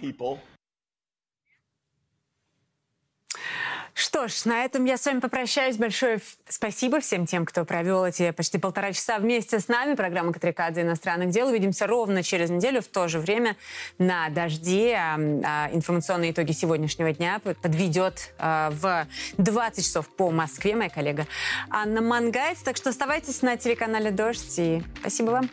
Что ж, на этом я с вами попрощаюсь. Большое спасибо всем тем, кто провел эти почти полтора часа вместе с нами. Программа «Катрикадзе иностранных дел». Увидимся ровно через неделю в то же время на «Дожде». А, информационные итоги сегодняшнего дня подведет а, в 20 часов по Москве моя коллега Анна Мангайц. Так что оставайтесь на телеканале «Дождь». И спасибо вам.